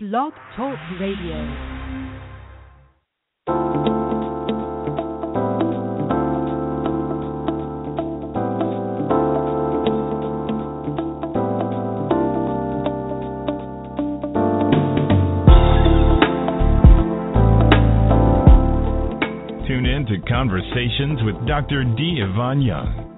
Blog Talk Radio. Tune in to Conversations with Dr. D. Ivan Young.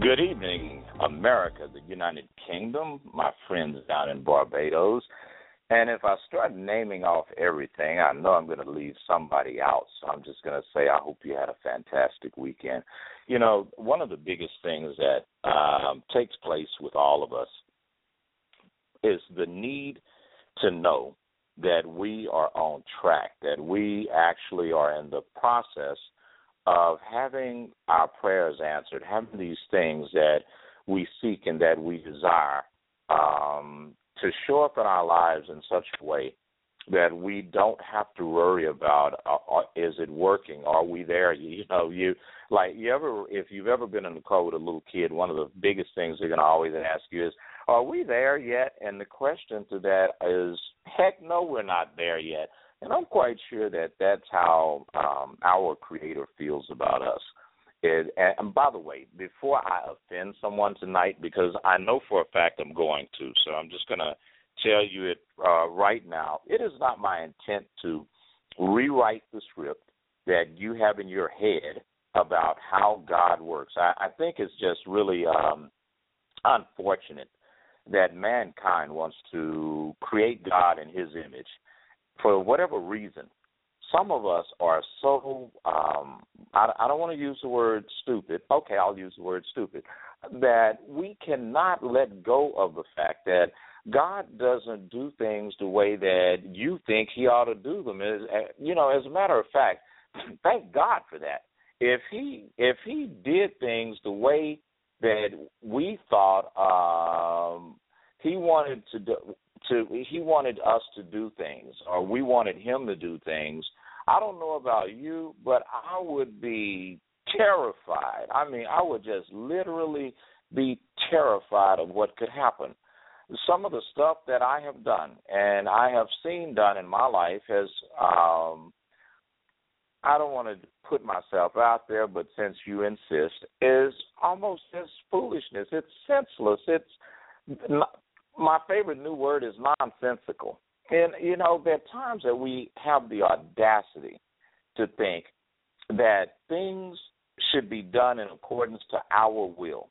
Good evening, America, the United Kingdom, my friends down in Barbados. And if I start naming off everything, I know I'm going to leave somebody out. So I'm just going to say I hope you had a fantastic weekend. You know, one of the biggest things that um, takes place with all of us is the need to know that we are on track, that we actually are in the process of having our prayers answered, having these things that we seek and that we desire um, to show up in our lives in such a way that we don't have to worry about uh, uh, is it working? Are we there? You, you know you like you ever if you've ever been in the car with a little kid one of the biggest things they're going to always ask you is are we there yet? And the question to that is heck no we're not there yet and I'm quite sure that that's how um, our Creator feels about us. It, and by the way, before I offend someone tonight, because I know for a fact I'm going to, so I'm just going to tell you it uh, right now. It is not my intent to rewrite the script that you have in your head about how God works. I, I think it's just really um, unfortunate that mankind wants to create God in His image for whatever reason, some of us are so um I, I don't want to use the word stupid. Okay, I'll use the word stupid. That we cannot let go of the fact that God doesn't do things the way that you think He ought to do them. As you know, as a matter of fact, thank God for that. If He if He did things the way that we thought um He wanted to do, to he wanted us to do things or we wanted him to do things. I don't know about you but i would be terrified. I mean i would just literally be terrified of what could happen. Some of the stuff that i have done and i have seen done in my life has um i don't want to put myself out there but since you insist is almost just foolishness. It's senseless. It's my favorite new word is nonsensical. And you know, there are times that we have the audacity to think that things should be done in accordance to our will.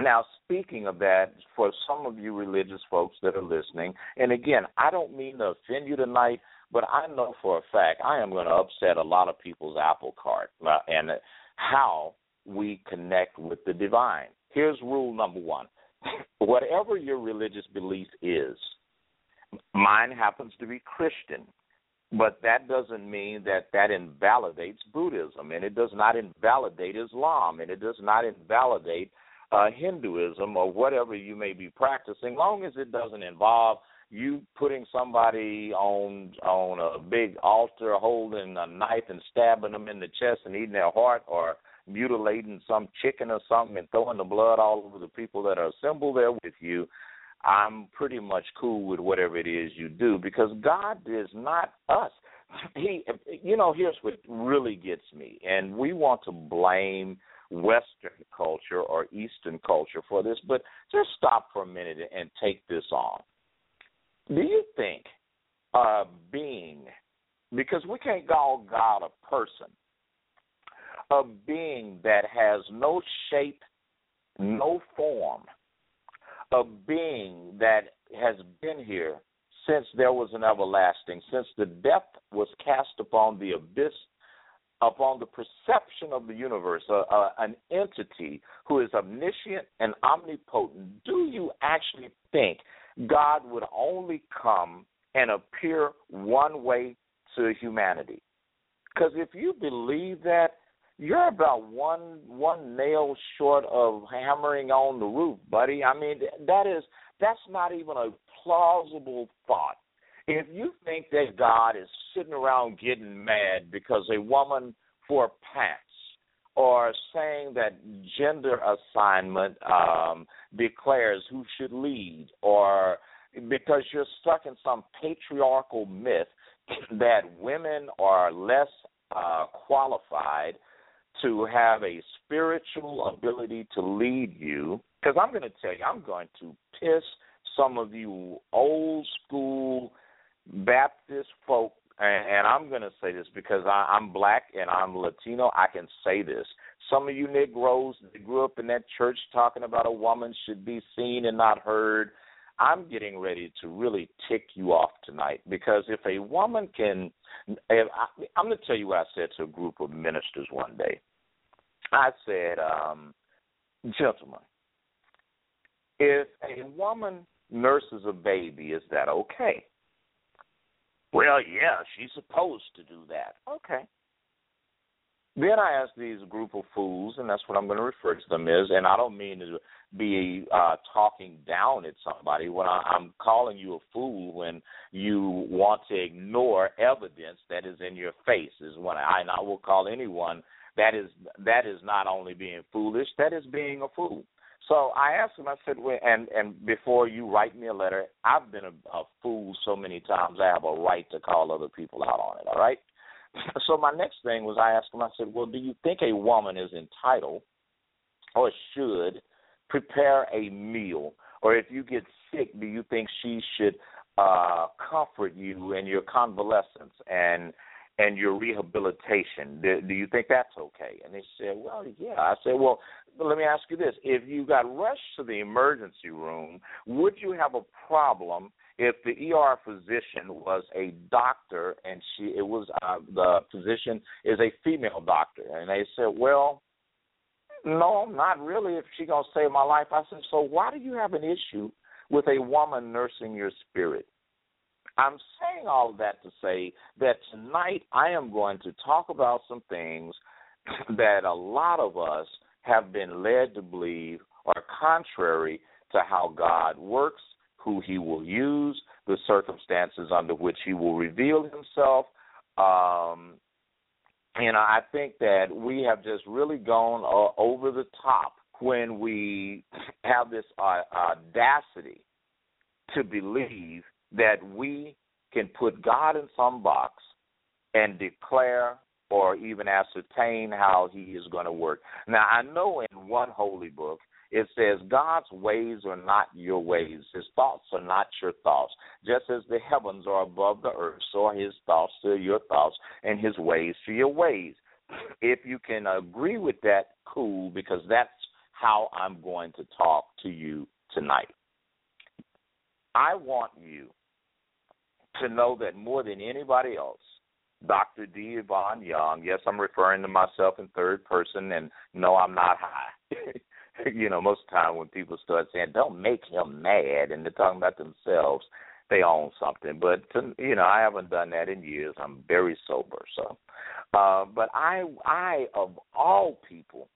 Now, speaking of that, for some of you religious folks that are listening, and again, I don't mean to offend you tonight, but I know for a fact I am going to upset a lot of people's apple cart uh, and how we connect with the divine. Here's rule number one whatever your religious belief is, mine happens to be Christian, but that doesn't mean that that invalidates Buddhism, and it does not invalidate Islam, and it does not invalidate uh, Hinduism or whatever you may be practicing, long as it doesn't involve you putting somebody on on a big altar, holding a knife and stabbing them in the chest and eating their heart, or mutilating some chicken or something and throwing the blood all over the people that are assembled there with you, I'm pretty much cool with whatever it is you do because God is not us. He, you know, here's what really gets me, and we want to blame Western culture or Eastern culture for this, but just stop for a minute and take this on. Do you think a being, because we can't call God a person, a being that has no shape, no form, a being that has been here since there was an everlasting, since the depth was cast upon the abyss upon the perception of the universe, an entity who is omniscient and omnipotent, do you actually think God would only come and appear one way to humanity? Because if you believe that, you're about one one nail short of hammering on the roof, buddy. I mean, that is that's not even a plausible thought. If you think that God is sitting around getting mad because a woman for pants or saying that gender assignment um, declares who should lead or because you're stuck in some patriarchal myth that women are less uh, qualified to have a spiritual ability to lead you. Because I'm going to tell you, I'm going to piss some of you old school Baptist folk, and, and I'm going to say this because I, I'm black and I'm Latino. I can say this. Some of you Negroes that grew up in that church talking about a woman should be seen and not heard. I'm getting ready to really tick you off tonight because if a woman can, if I, I'm going to tell you what I said to a group of ministers one day. I said, um, gentlemen, if a woman nurses a baby, is that okay? Well, yeah, she's supposed to do that. Okay. Then I asked these group of fools, and that's what I'm going to refer to them as, and I don't mean to be uh talking down at somebody when I, I'm calling you a fool when you want to ignore evidence that is in your face is when I and I will call anyone that is that is not only being foolish, that is being a fool. So I asked him. I said, well, and and before you write me a letter, I've been a, a fool so many times. I have a right to call other people out on it. All right. So my next thing was I asked him. I said, well, do you think a woman is entitled or should prepare a meal, or if you get sick, do you think she should uh comfort you in your convalescence and and your rehabilitation. Do, do you think that's okay? And they said, well, yeah. I said, well, let me ask you this: If you got rushed to the emergency room, would you have a problem if the ER physician was a doctor and she it was uh, the physician is a female doctor? And they said, well. No, not really. If she's gonna save my life, I said. So why do you have an issue with a woman nursing your spirit? I'm saying all of that to say that tonight I am going to talk about some things that a lot of us have been led to believe are contrary to how God works, who He will use, the circumstances under which He will reveal Himself. Um, and I think that we have just really gone uh, over the top when we have this uh, audacity to believe that we can put God in some box and declare or even ascertain how he is going to work. Now, I know in one holy book it says God's ways are not your ways. His thoughts are not your thoughts. Just as the heavens are above the earth, so are his thoughts to your thoughts and his ways to your ways. If you can agree with that, cool, because that's how I'm going to talk to you tonight. I want you to know that more than anybody else, Dr. D. Ivan Young, yes, I'm referring to myself in third person, and no, I'm not high. you know, most of the time when people start saying, don't make him mad, and they're talking about themselves, they own something. But, you know, I haven't done that in years. I'm very sober. So, uh, but I, I, of all people,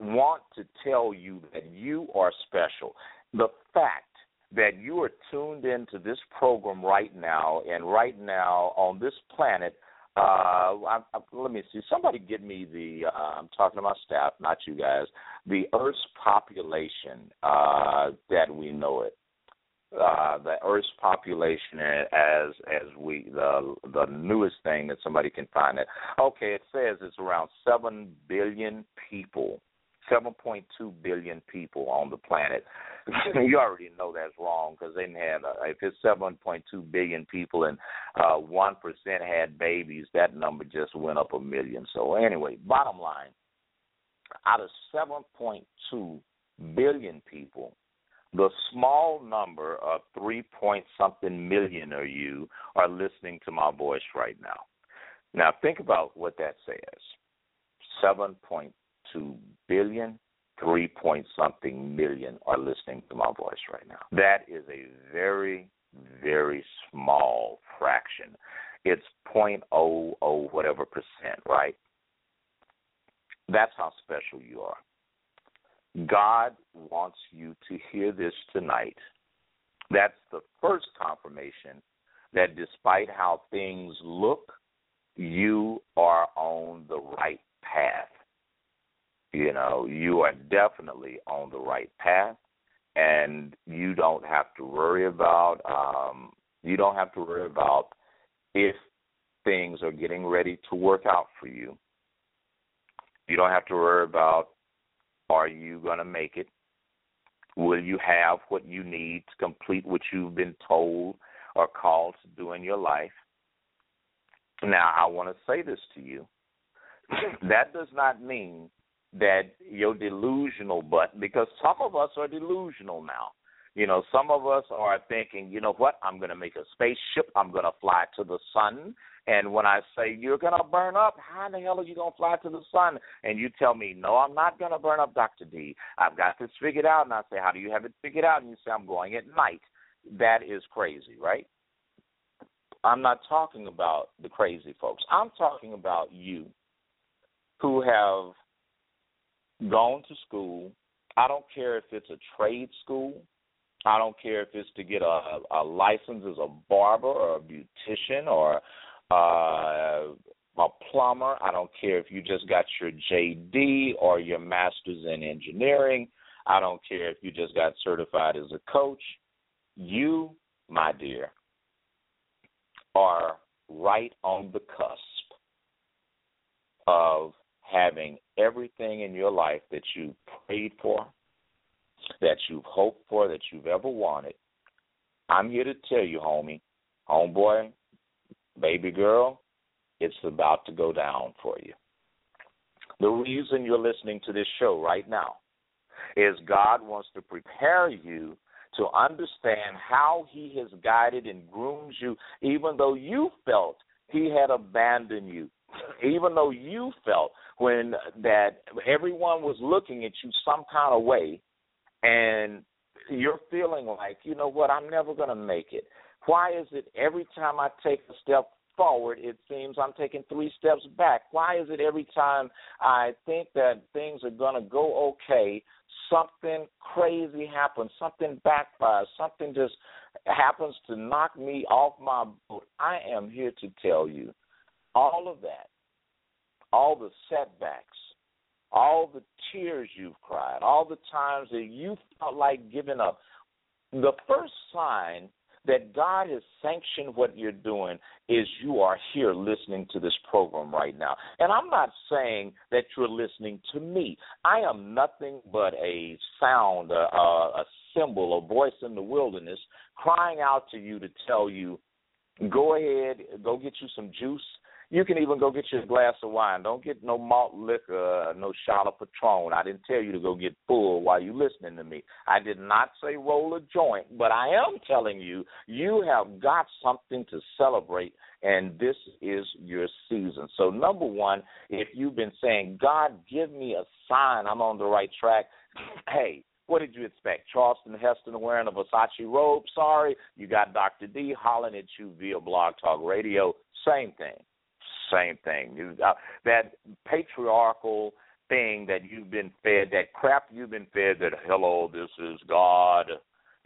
want to tell you that you are special. The fact that you are tuned into this program right now, and right now on this planet, uh, I, I, let me see. Somebody give me the. Uh, I'm talking to my staff, not you guys. The Earth's population uh, that we know it. Uh, the Earth's population as as we the the newest thing that somebody can find it. Okay, it says it's around seven billion people 7.2 billion people on the planet. you already know that's wrong because they had, uh, if it's 7.2 billion people and uh, 1% had babies, that number just went up a million. So, anyway, bottom line out of 7.2 billion people, the small number of 3 point something million of you are listening to my voice right now. Now, think about what that says. 7.2 billion, 3 point something million are listening to my voice right now. That is a very, very small fraction. It's 0.00 whatever percent, right? That's how special you are. God wants you to hear this tonight. That's the first confirmation that despite how things look, you are on the right path. You know, you are definitely on the right path, and you don't have to worry about um, you don't have to worry about if things are getting ready to work out for you. You don't have to worry about are you going to make it? Will you have what you need to complete what you've been told or called to do in your life? Now, I want to say this to you. that does not mean that you're delusional, but because some of us are delusional now. You know, some of us are thinking, you know what, I'm going to make a spaceship, I'm going to fly to the sun. And when I say you're going to burn up, how in the hell are you going to fly to the sun? And you tell me, no, I'm not going to burn up, Dr. D. I've got this figured out. And I say, how do you have it figured out? And you say, I'm going at night. That is crazy, right? I'm not talking about the crazy folks. I'm talking about you who have gone to school. I don't care if it's a trade school. I don't care if it's to get a, a license as a barber or a beautician or uh, a plumber. I don't care if you just got your JD or your master's in engineering. I don't care if you just got certified as a coach. You, my dear, are right on the cusp of having everything in your life that you prayed for, that you've hoped for, that you've ever wanted. I'm here to tell you, homie, homeboy, baby girl, it's about to go down for you. The reason you're listening to this show right now is God wants to prepare you to understand how He has guided and groomed you, even though you felt He had abandoned you, even though you felt when that everyone was looking at you some kind of way, and you're feeling like, you know what, I'm never going to make it. Why is it every time I take a step forward, it seems I'm taking three steps back? Why is it every time I think that things are going to go okay, something crazy happens, something backfires, something just happens to knock me off my boat? I am here to tell you all of that, all the setbacks, all the tears you've cried, all the times that you felt like giving up. The first sign that God has sanctioned what you're doing is you are here listening to this program right now. And I'm not saying that you're listening to me. I am nothing but a sound, a, a symbol, a voice in the wilderness crying out to you to tell you, go ahead, go get you some juice you can even go get you a glass of wine. Don't get no malt liquor, no shot of Patron. I didn't tell you to go get full while you listening to me. I did not say roll a joint, but I am telling you, you have got something to celebrate, and this is your season. So, number one, if you've been saying, God, give me a sign I'm on the right track, hey, what did you expect? Charlton Heston wearing a Versace robe? Sorry, you got Dr. D hollering at you via Blog Talk Radio. Same thing same thing. You, uh, that patriarchal thing that you've been fed, that crap you've been fed, that hello, this is God,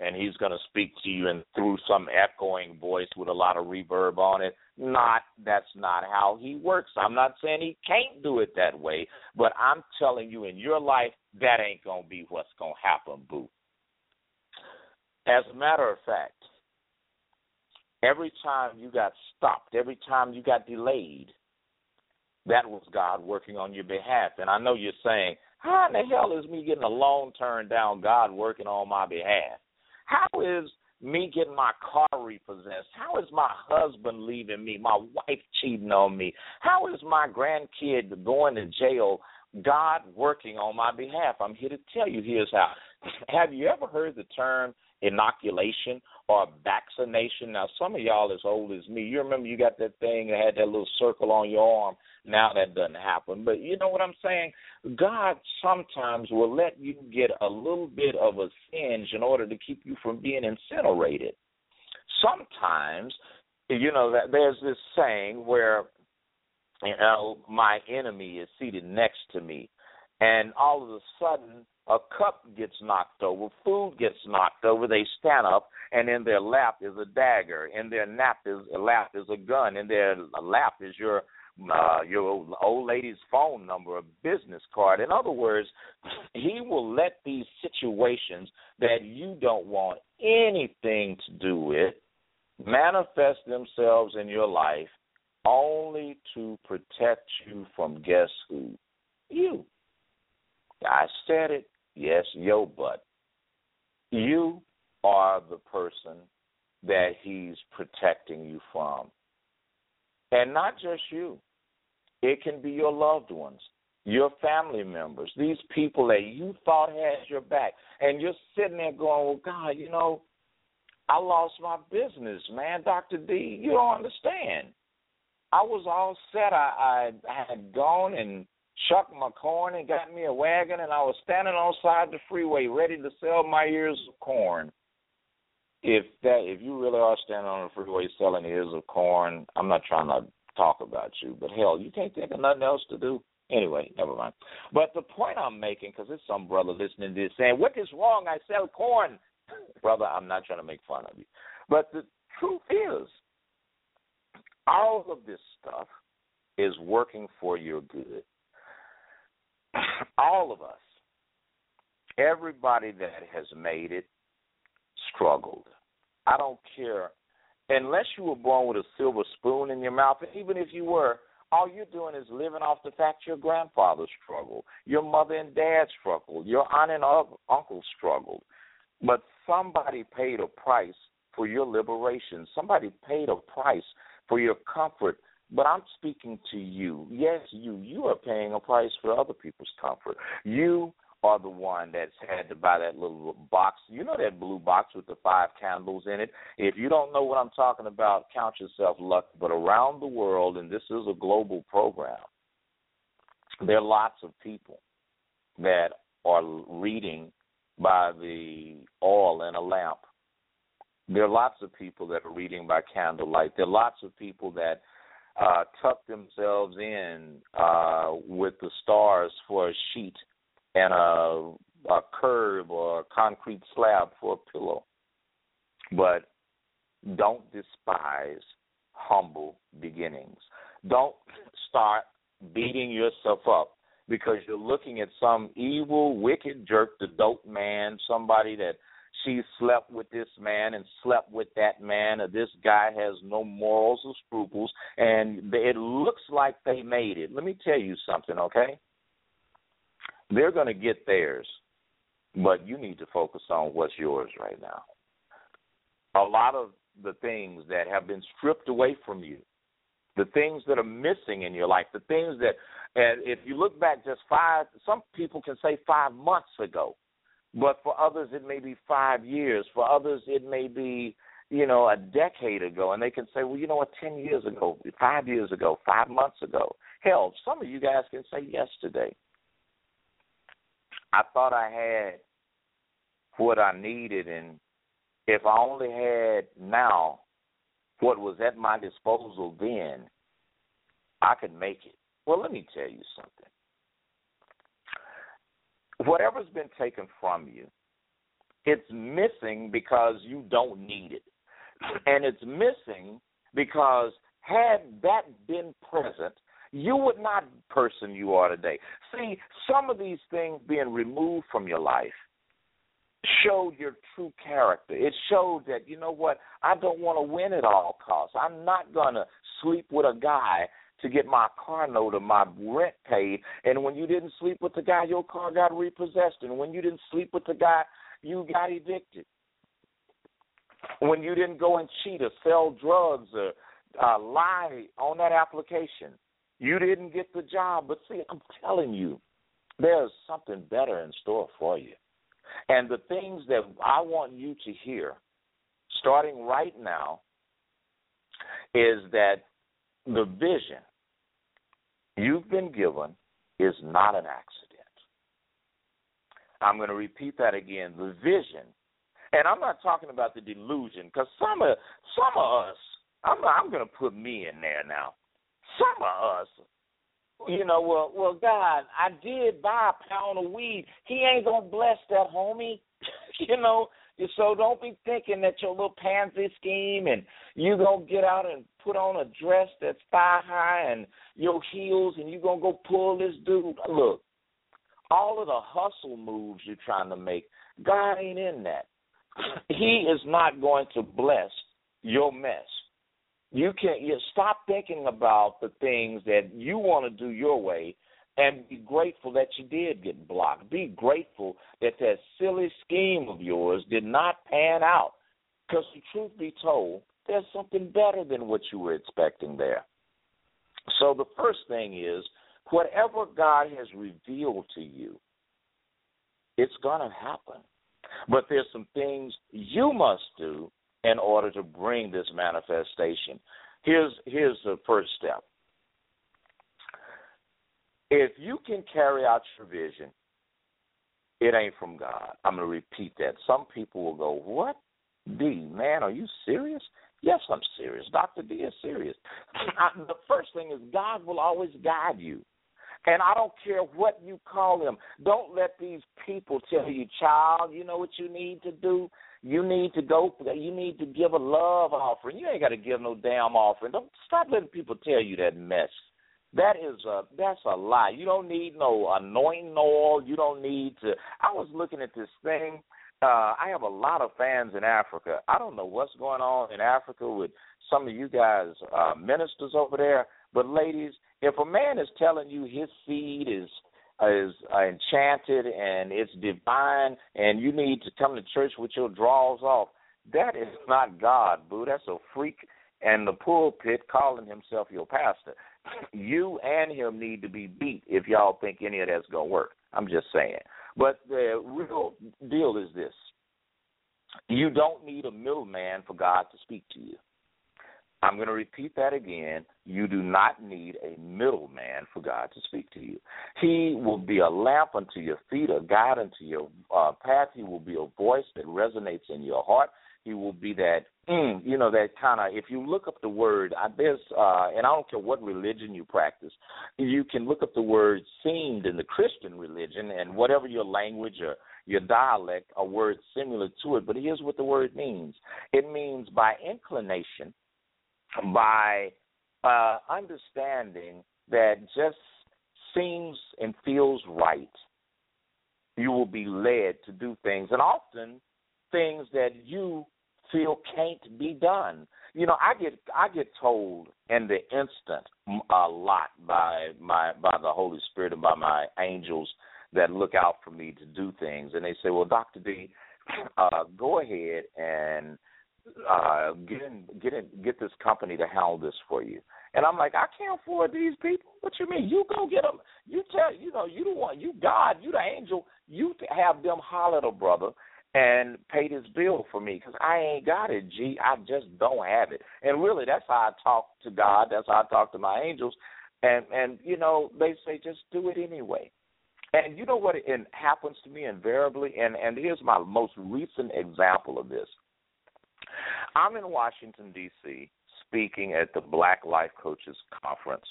and He's going to speak to you and through some echoing voice with a lot of reverb on it. Not that's not how He works. I'm not saying He can't do it that way, but I'm telling you, in your life, that ain't going to be what's going to happen, boo. As a matter of fact, Every time you got stopped, every time you got delayed, that was God working on your behalf. And I know you're saying, how in the hell is me getting a loan turned down, God working on my behalf? How is me getting my car repossessed? How is my husband leaving me? My wife cheating on me? How is my grandkid going to jail? God working on my behalf. I'm here to tell you here's how. Have you ever heard the term inoculation or vaccination? Now, some of y'all as old as me, you remember you got that thing that had that little circle on your arm. Now that doesn't happen. But you know what I'm saying? God sometimes will let you get a little bit of a singe in order to keep you from being incinerated. Sometimes, you know, that there's this saying where you know, my enemy is seated next to me. And all of a sudden, a cup gets knocked over, food gets knocked over, they stand up, and in their lap is a dagger, in their lap is lap is a gun, in their lap is your uh, your old lady's phone number, a business card. In other words, he will let these situations that you don't want anything to do with manifest themselves in your life only to protect you from guess who? You. I said it. Yes, yo butt. You are the person that he's protecting you from. And not just you. It can be your loved ones, your family members, these people that you thought had your back. And you're sitting there going, Well, God, you know, I lost my business, man. Dr. D, you don't understand. I was all set. I, I had gone and shucked my corn and got me a wagon, and I was standing on side the freeway ready to sell my ears of corn. If that, if you really are standing on the freeway selling ears of corn, I'm not trying to talk about you, but hell, you can't think of nothing else to do. Anyway, never mind. But the point I'm making, because there's some brother listening to this saying, "What is wrong? I sell corn." brother, I'm not trying to make fun of you, but the truth is, all of this stuff is working for your good. All of us, everybody that has made it, struggled. I don't care. Unless you were born with a silver spoon in your mouth, even if you were, all you're doing is living off the fact your grandfather struggled, your mother and dad struggled, your aunt and uncle struggled. But somebody paid a price for your liberation. Somebody paid a price for your comfort. But I'm speaking to you. Yes, you. You are paying a price for other people's comfort. You are the one that's had to buy that little box. You know that blue box with the five candles in it. If you don't know what I'm talking about, count yourself lucky. But around the world, and this is a global program, there are lots of people that are reading by the oil in a lamp there are lots of people that are reading by candlelight. There are lots of people that uh, tuck themselves in uh, with the stars for a sheet and a, a curb or a concrete slab for a pillow. But don't despise humble beginnings. Don't start beating yourself up because you're looking at some evil, wicked jerk, the dope man, somebody that she slept with this man and slept with that man, or this guy has no morals or scruples, and it looks like they made it. Let me tell you something, okay? They're going to get theirs, but you need to focus on what's yours right now. A lot of the things that have been stripped away from you, the things that are missing in your life, the things that, and if you look back just five, some people can say five months ago, but for others it may be five years. For others it may be, you know, a decade ago, and they can say, well, you know what, ten years ago, five years ago, five months ago. Hell, some of you guys can say yesterday. I thought I had what I needed, and if I only had now what was at my disposal then, I could make it. Well, let me tell you something whatever's been taken from you, it's missing because you don't need it. And it's missing because had that been present, you would not be person you are today. See, some of these things being removed from your life showed your true character. It showed that, you know what, I don't want to win at all costs. I'm not going to sleep with a guy to get my car note or my rent paid. And when you didn't sleep with the guy, your car got repossessed. And when you didn't sleep with the guy, you got evicted. When you didn't go and cheat or sell drugs or uh, lie on that application, you didn't get the job. But see, I'm telling you, there's something better in store for you. And the things that I want you to hear, starting right now, is that the vision you've been given is not an accident. I'm going to repeat that again. The vision, and I'm not talking about the delusion, because some of some of us, I'm I'm going to put me in there now. Some of us, you know, well, well, God, I did buy a pound of weed. He ain't gonna bless that, homie. you know, so don't be thinking that your little pansy scheme and you're gonna get out and put on a dress that's thigh high and your heels and you're gonna go pull this dude. Look, all of the hustle moves you're trying to make, God ain't in that. He is not going to bless your mess. You can't. you stop thinking about the things that you want to do your way and be grateful that you did get blocked. Be grateful that that silly scheme of yours did not pan out. Because the truth be told, there's something better than what you were expecting there. So the first thing is whatever God has revealed to you, it's going to happen. But there's some things you must do in order to bring this manifestation. Here's here's the first step. If you can carry out your vision, it ain't from God. I'm going to repeat that. Some people will go, "What? D, man, are you serious?" Yes, I'm serious. Dr. D is serious. the first thing is God will always guide you. And I don't care what you call them. Don't let these people tell you, child, you know what you need to do? You need to go you need to give a love offering. You ain't gotta give no damn offering. Don't stop letting people tell you that mess. That is a that's a lie. You don't need no anointing oil. You don't need to I was looking at this thing. Uh I have a lot of fans in Africa. I don't know what's going on in Africa with some of you guys uh ministers over there, but ladies, if a man is telling you his seed is is uh, enchanted and it's divine, and you need to come to church with your drawers off, that is not God, boo. That's a freak and the pulpit calling himself your pastor. You and him need to be beat if y'all think any of that's gonna work. I'm just saying. But the real deal is this: you don't need a middleman for God to speak to you. I'm going to repeat that again. You do not need a middleman for God to speak to you. He will be a lamp unto your feet, a guide unto your uh, path. He will be a voice that resonates in your heart. He will be that, mm, you know, that kind of. If you look up the word, uh, there's, uh, and I don't care what religion you practice, you can look up the word "seemed" in the Christian religion, and whatever your language or your dialect, a word similar to it. But here's what the word means: it means by inclination by uh, understanding that just seems and feels right, you will be led to do things, and often things that you feel can't be done. You know, I get I get told in the instant a lot by my by the Holy Spirit and by my angels that look out for me to do things, and they say, "Well, Doctor D, uh, go ahead and uh, get in, get in, get this company to handle this for you. And I'm like, I can't afford these people. What you mean? You go get them. You tell, you know, you the one, you God, you the angel. You have them holler brother and pay this bill for me because I ain't got it. G, I just don't have it. And really, that's how I talk to God. That's how I talk to my angels. And and you know, they say just do it anyway. And you know what? It happens to me invariably. And and here's my most recent example of this. I'm in Washington D.C. speaking at the Black Life Coaches Conference,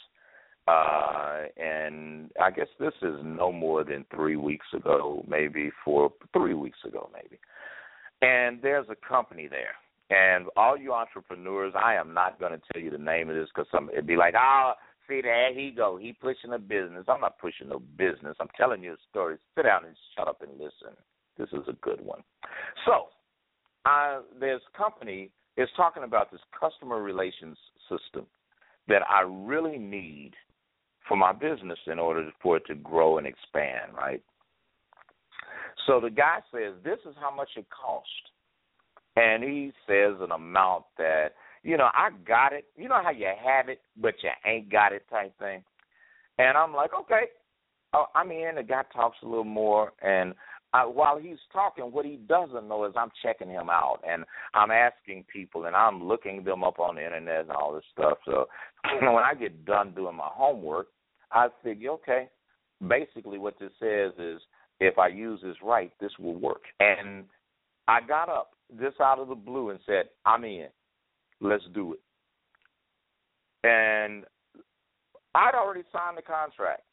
uh, and I guess this is no more than three weeks ago, maybe four, three weeks ago, maybe. And there's a company there, and all you entrepreneurs, I am not going to tell you the name of this because some it'd be like, ah. Oh, see there he go. He pushing a business. I'm not pushing no business. I'm telling you a story. Sit down and shut up and listen. This is a good one. So I, this company is talking about this customer relations system that I really need for my business in order for it to grow and expand, right? So the guy says, This is how much it cost. And he says an amount that, you know, I got it. You know how you have it, but you ain't got it type thing. And I'm like, Okay. Oh, I'm in. The guy talks a little more, and I, while he's talking, what he doesn't know is I'm checking him out and I'm asking people and I'm looking them up on the internet and all this stuff. So when I get done doing my homework, I figure, okay, basically what this says is if I use this right, this will work. And I got up this out of the blue and said, I'm in. Let's do it. And I'd already signed the contract.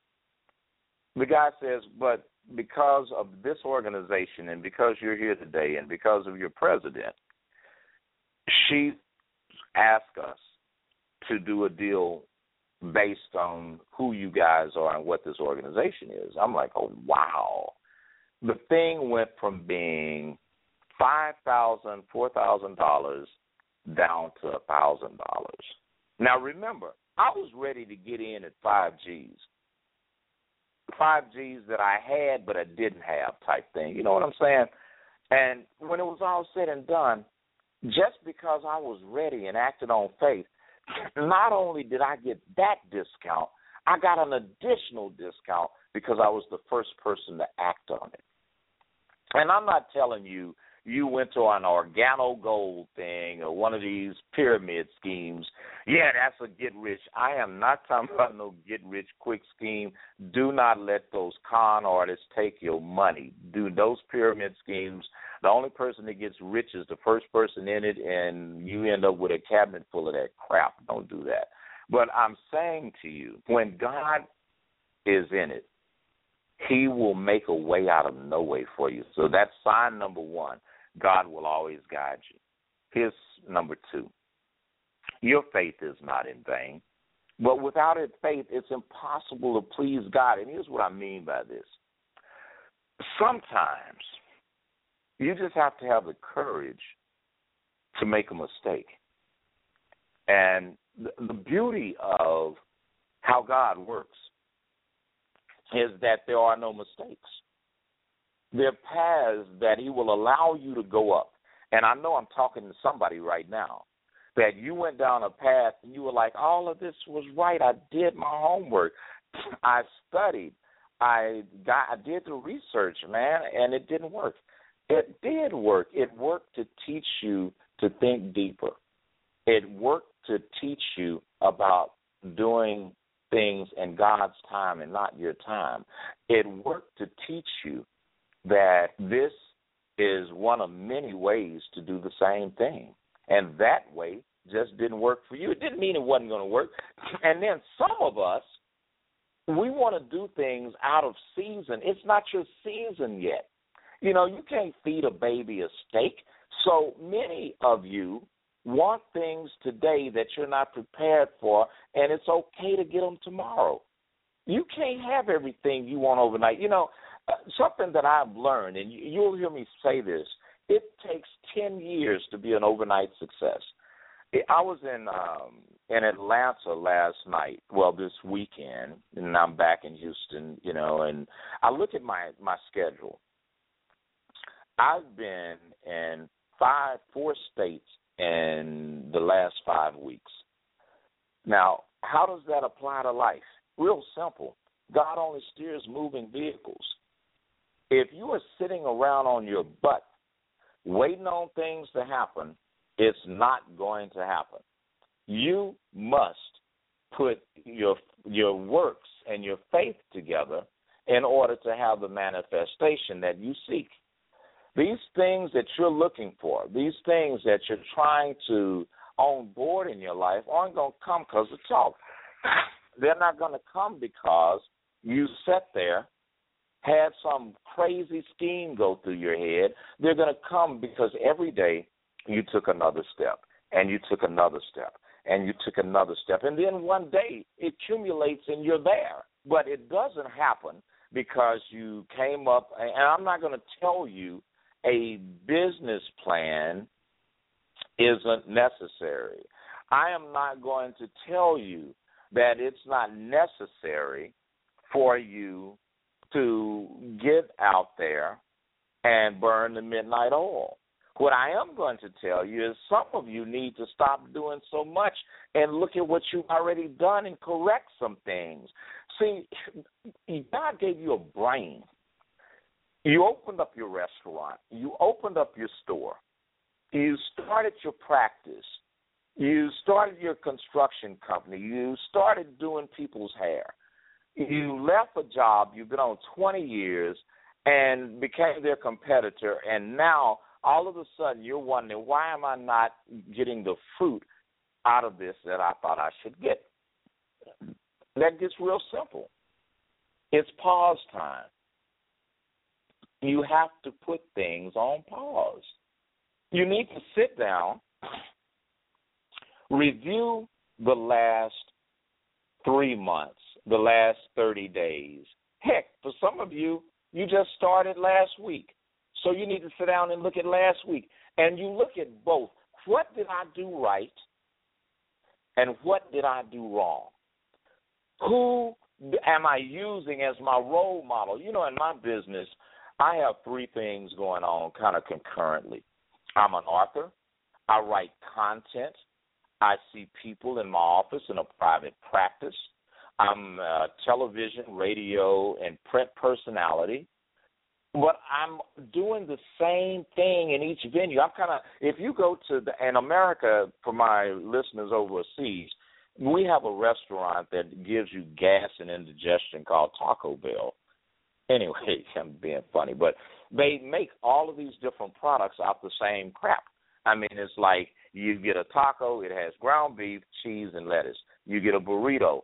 The guy says, but because of this organization and because you're here today and because of your president, she asked us to do a deal based on who you guys are and what this organization is. I'm like, oh wow. The thing went from being five thousand, four thousand dollars down to a thousand dollars. Now remember, I was ready to get in at five G's. Five G's that I had but I didn't have type thing. You know what I'm saying? And when it was all said and done, just because I was ready and acted on faith, not only did I get that discount, I got an additional discount because I was the first person to act on it. And I'm not telling you you went to an organo gold thing or one of these pyramid schemes, yeah, that's a get rich. I am not talking about no get rich quick scheme. Do not let those con artists take your money. Do those pyramid schemes. The only person that gets rich is the first person in it, and you end up with a cabinet full of that crap. Don't do that. But I'm saying to you, when God is in it, he will make a way out of no way for you. So that's sign number one. God will always guide you. Here's number two your faith is not in vain. But without it, faith, it's impossible to please God. And here's what I mean by this sometimes you just have to have the courage to make a mistake. And the, the beauty of how God works is that there are no mistakes. There are paths that He will allow you to go up. And I know I'm talking to somebody right now that you went down a path and you were like, all of this was right. I did my homework. I studied. I got I did the research, man, and it didn't work. It did work. It worked to teach you to think deeper. It worked to teach you about doing things in God's time and not your time. It worked to teach you that this is one of many ways to do the same thing. And that way just didn't work for you. It didn't mean it wasn't going to work. And then some of us, we want to do things out of season. It's not your season yet. You know, you can't feed a baby a steak. So many of you want things today that you're not prepared for, and it's okay to get them tomorrow. You can't have everything you want overnight. You know, something that I've learned, and you'll hear me say this it takes 10 years to be an overnight success. I was in um in Atlanta last night, well this weekend, and I'm back in Houston, you know, and I look at my my schedule. I've been in five four states in the last 5 weeks. Now, how does that apply to life? Real simple. God only steers moving vehicles. If you are sitting around on your butt waiting on things to happen, it's not going to happen. You must put your your works and your faith together in order to have the manifestation that you seek. These things that you're looking for, these things that you're trying to on board in your life aren't going to come because of talk. They're not going to come because you sat there had some crazy scheme go through your head. They're going to come because every day you took another step, and you took another step, and you took another step. And then one day it accumulates and you're there. But it doesn't happen because you came up, and I'm not going to tell you a business plan isn't necessary. I am not going to tell you that it's not necessary for you to get out there and burn the midnight oil. What I am going to tell you is some of you need to stop doing so much and look at what you've already done and correct some things. See, God gave you a brain. You opened up your restaurant. You opened up your store. You started your practice. You started your construction company. You started doing people's hair. You left a job you've been on 20 years and became their competitor. And now, all of a sudden, you're wondering, why am I not getting the fruit out of this that I thought I should get? That gets real simple. It's pause time. You have to put things on pause. You need to sit down, review the last three months, the last 30 days. Heck, for some of you, you just started last week. So you need to sit down and look at last week. And you look at both. What did I do right? And what did I do wrong? Who am I using as my role model? You know, in my business, I have three things going on kind of concurrently. I'm an author, I write content, I see people in my office in a private practice. I'm a television, radio, and print personality. But I'm doing the same thing in each venue. I'm kind of, if you go to the, in America, for my listeners overseas, we have a restaurant that gives you gas and indigestion called Taco Bell. Anyway, I'm being funny, but they make all of these different products out the same crap. I mean, it's like you get a taco, it has ground beef, cheese, and lettuce. You get a burrito,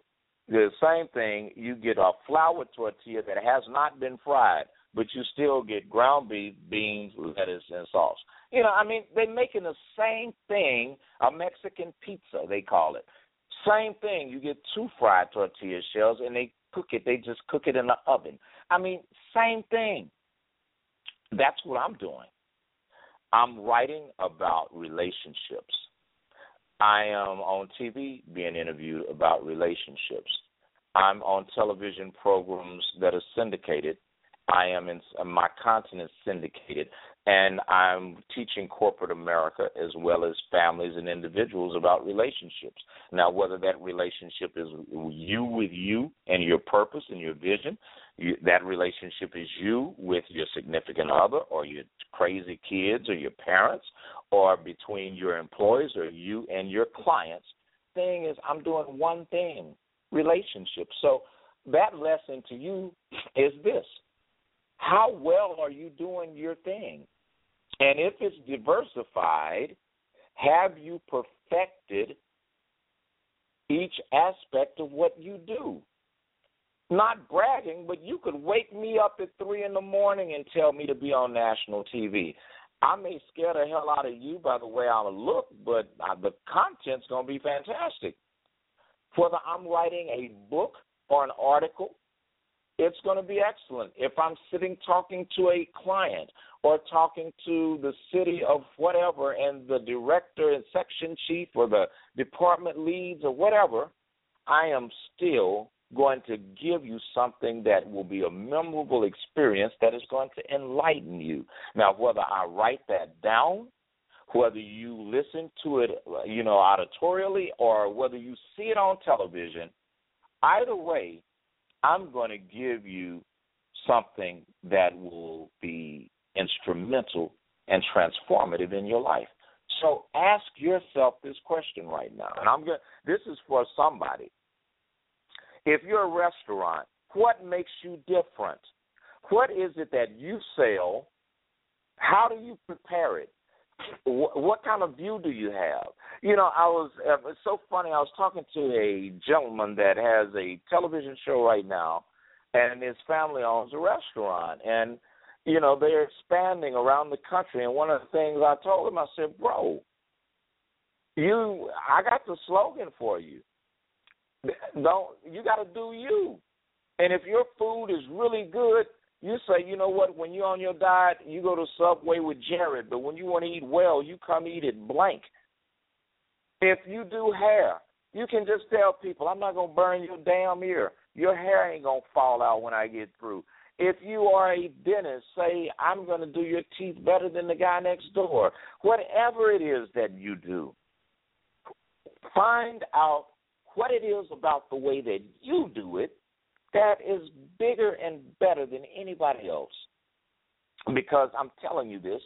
the same thing. You get a flour tortilla that has not been fried, but you still get ground beef, beans, lettuce, and sauce. You know, I mean, they're making the same thing, a Mexican pizza, they call it. Same thing. You get two fried tortilla shells, and they cook it. They just cook it in the oven. I mean, same thing. That's what I'm doing. I'm writing about relationships. I am on TV being interviewed about relationships. I'm on television programs that are syndicated. I am in my content is syndicated, and I'm teaching corporate America as well as families and individuals about relationships. Now, whether that relationship is you with you and your purpose and your vision, you, that relationship is you with your significant other or your crazy kids or your parents or between your employees or you and your clients. Thing is, I'm doing one thing relationships. So, that lesson to you is this how well are you doing your thing? And if it's diversified, have you perfected each aspect of what you do? Not bragging, but you could wake me up at three in the morning and tell me to be on national TV. I may scare the hell out of you by the way I look, but the content's going to be fantastic. Whether I'm writing a book or an article, it's going to be excellent. If I'm sitting talking to a client or talking to the city of whatever and the director and section chief or the department leads or whatever, I am still going to give you something that will be a memorable experience that is going to enlighten you. Now, whether I write that down, whether you listen to it, you know, auditorially, or whether you see it on television, either way, I'm going to give you something that will be instrumental and transformative in your life. So ask yourself this question right now. And I'm going this is for somebody. If you're a restaurant, what makes you different? What is it that you sell? How do you prepare it? What kind of view do you have? You know, I was uh, it's so funny. I was talking to a gentleman that has a television show right now, and his family owns a restaurant, and you know they're expanding around the country. And one of the things I told him, I said, "Bro, you, I got the slogan for you. Don't you got to do you? And if your food is really good, you say, you know what? When you're on your diet, you go to Subway with Jared. But when you want to eat well, you come eat at blank. If you do hair, you can just tell people, I'm not gonna burn your damn ear. Your hair ain't gonna fall out when I get through. If you are a dentist, say I'm going to do your teeth better than the guy next door. Whatever it is that you do, find out what it is about the way that you do it that is bigger and better than anybody else. Because I'm telling you this,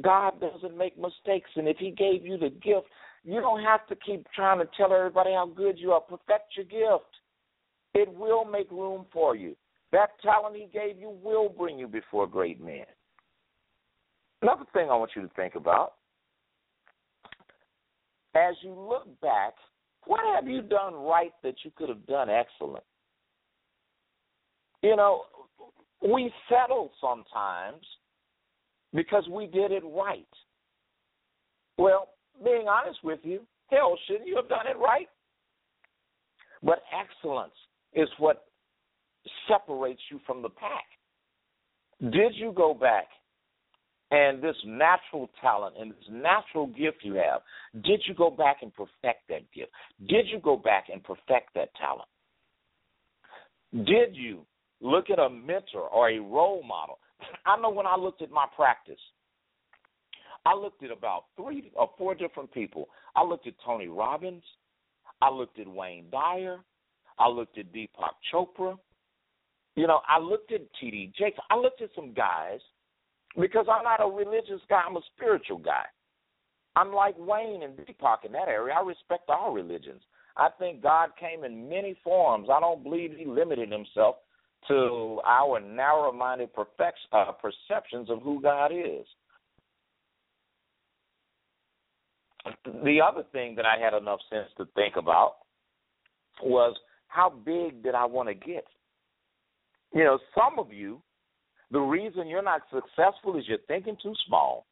God doesn't make mistakes. And if He gave you the gift, you don't have to keep trying to tell everybody how good you are. Perfect your gift. It will make room for you. That talent He gave you will bring you before great men. Another thing I want you to think about as you look back, what have you done right that you could have done excellent? You know, we settle sometimes because we did it right. Well, being honest with you, hell, shouldn't you have done it right? But excellence is what separates you from the pack. Did you go back and this natural talent and this natural gift you have, did you go back and perfect that gift? Did you go back and perfect that talent? Did you look at a mentor or a role model? I know when I looked at my practice, I looked at about three or four different people. I looked at Tony Robbins. I looked at Wayne Dyer. I looked at Deepak Chopra. You know, I looked at T.D. Jakes. I looked at some guys because I'm not a religious guy, I'm a spiritual guy. I'm like Wayne and Deepak in that area. I respect all religions. I think God came in many forms. I don't believe he limited himself to our narrow minded uh, perceptions of who God is. The other thing that I had enough sense to think about was how big did I want to get? You know, some of you the reason you're not successful is you're thinking too small.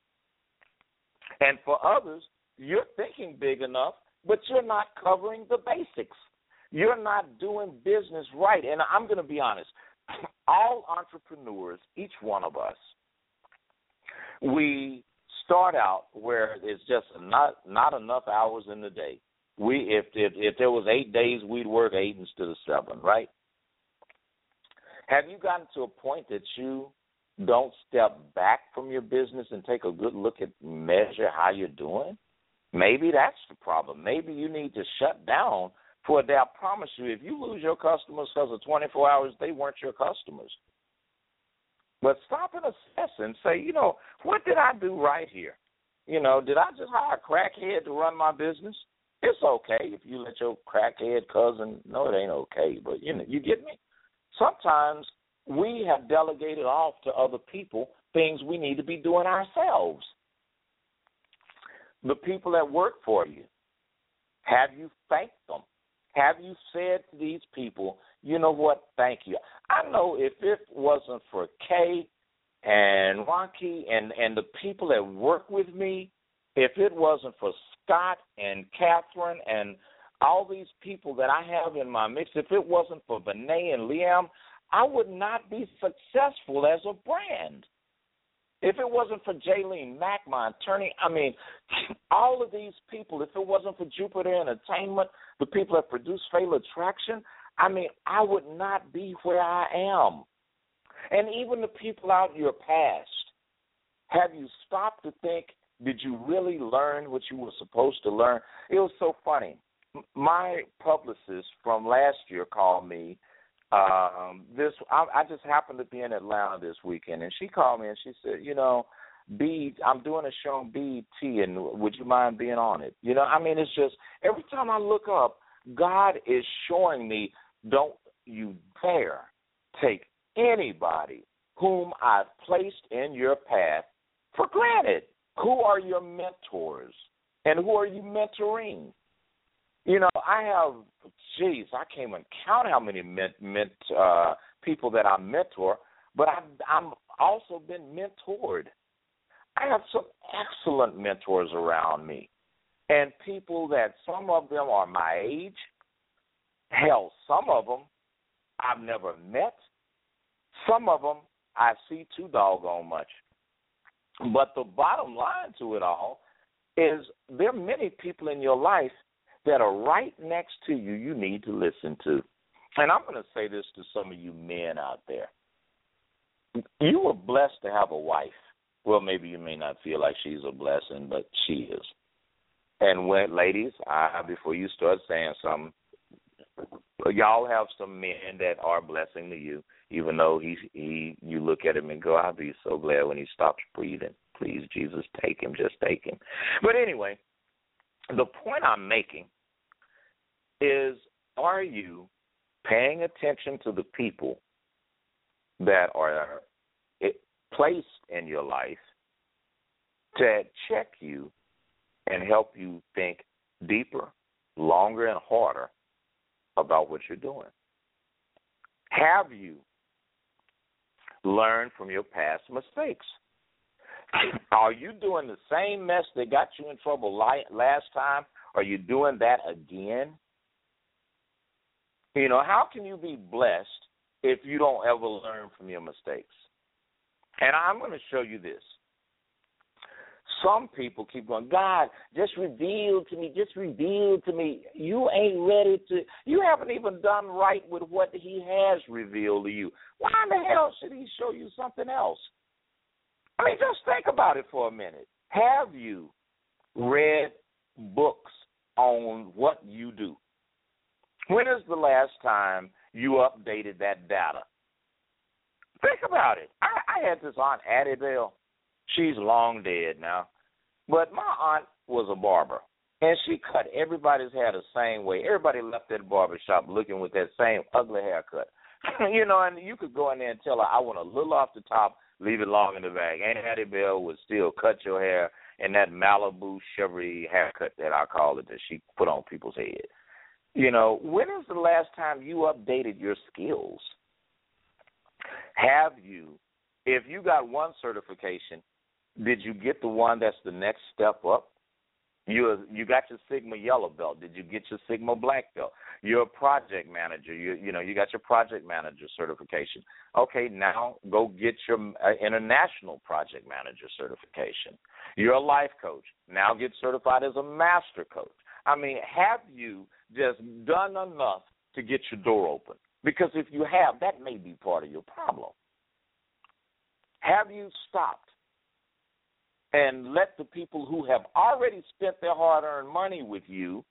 And for others, you're thinking big enough, but you're not covering the basics. You're not doing business right. And I'm going to be honest all entrepreneurs, each one of us, we start out where it's just not not enough hours in the day. We if if if there was eight days, we'd work eight instead of seven, right? Have you gotten to a point that you don't step back from your business and take a good look at measure how you're doing? Maybe that's the problem. Maybe you need to shut down for a day. I promise you, if you lose your customers because of 24 hours, they weren't your customers. But stop and assess and say, you know, what did I do right here? You know, did I just hire a crackhead to run my business? It's okay if you let your crackhead cousin. No, it ain't okay, but you know, you get me sometimes we have delegated off to other people things we need to be doing ourselves. The people that work for you, have you thanked them? Have you said to these people, you know what, thank you? I know if it wasn't for Kay and Rocky and, and the people that work with me, if it wasn't for Scott and Catherine and all these people that I have in my mix, if it wasn't for Benet and Liam, I would not be successful as a brand. If it wasn't for Jaylene Mack, my attorney, I mean, all of these people, if it wasn't for Jupiter Entertainment, the people that produce Fatal Attraction, I mean, I would not be where I am. And even the people out in your past, have you stopped to think, did you really learn what you were supposed to learn? It was so funny my publicist from last year called me. Um, this I, I just happened to be in Atlanta this weekend, and she called me and she said, you know, B, I'm doing a show on BET, and would you mind being on it? You know, I mean, it's just every time I look up, God is showing me, don't you dare take anybody whom I've placed in your path for granted. Who are your mentors, and who are you mentoring? You know, I have, geez, I can't even count how many ment, ment, uh, people that I mentor, but I've, I'm also been mentored. I have some excellent mentors around me, and people that some of them are my age. Hell, some of them I've never met. Some of them I see too doggone much. But the bottom line to it all is there are many people in your life that are right next to you you need to listen to. And I'm going to say this to some of you men out there. You were blessed to have a wife. Well, maybe you may not feel like she's a blessing, but she is. And when, ladies, I, before you start saying something, y'all have some men that are blessing to you. even though he he you look at him and go, I'll be so glad when he stops breathing. Please, Jesus, take him, just take him. But anyway, the point I'm making is are you paying attention to the people that are placed in your life to check you and help you think deeper, longer, and harder about what you're doing? Have you learned from your past mistakes? Are you doing the same mess that got you in trouble last time? Are you doing that again? You know, how can you be blessed if you don't ever learn from your mistakes? And I'm going to show you this. Some people keep going, God, just reveal to me, just reveal to me. You ain't ready to, you haven't even done right with what He has revealed to you. Why in the hell should He show you something else? I mean, just think about it for a minute. Have you read books on what you do? When is the last time you updated that data? Think about it. I, I had this aunt Addie Bell. She's long dead now. But my aunt was a barber. And she cut everybody's hair the same way. Everybody left that barber shop looking with that same ugly haircut. you know, and you could go in there and tell her, I want a little off the top, leave it long in the back. Aunt Hattie Bell would still cut your hair in that Malibu Chevy haircut that I call it that she put on people's head. You know, when is the last time you updated your skills? Have you, if you got one certification, did you get the one that's the next step up? You you got your Sigma yellow belt. Did you get your Sigma black belt? You're a project manager. You you know you got your project manager certification. Okay, now go get your uh, international project manager certification. You're a life coach. Now get certified as a master coach. I mean, have you just done enough to get your door open? Because if you have, that may be part of your problem. Have you stopped and let the people who have already spent their hard earned money with you,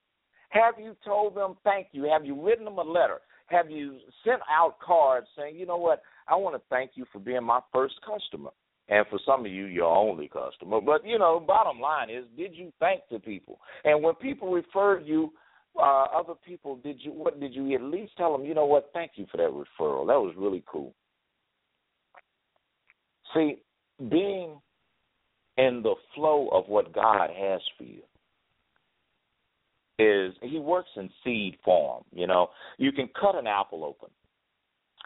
have you told them thank you? Have you written them a letter? Have you sent out cards saying, you know what, I want to thank you for being my first customer? And for some of you, your only customer. But, you know, bottom line is, did you thank the people? And when people referred you, uh, other people, did you what did you at least tell them? You know what? Thank you for that referral. That was really cool. See, being in the flow of what God has for you is He works in seed form. You know, you can cut an apple open.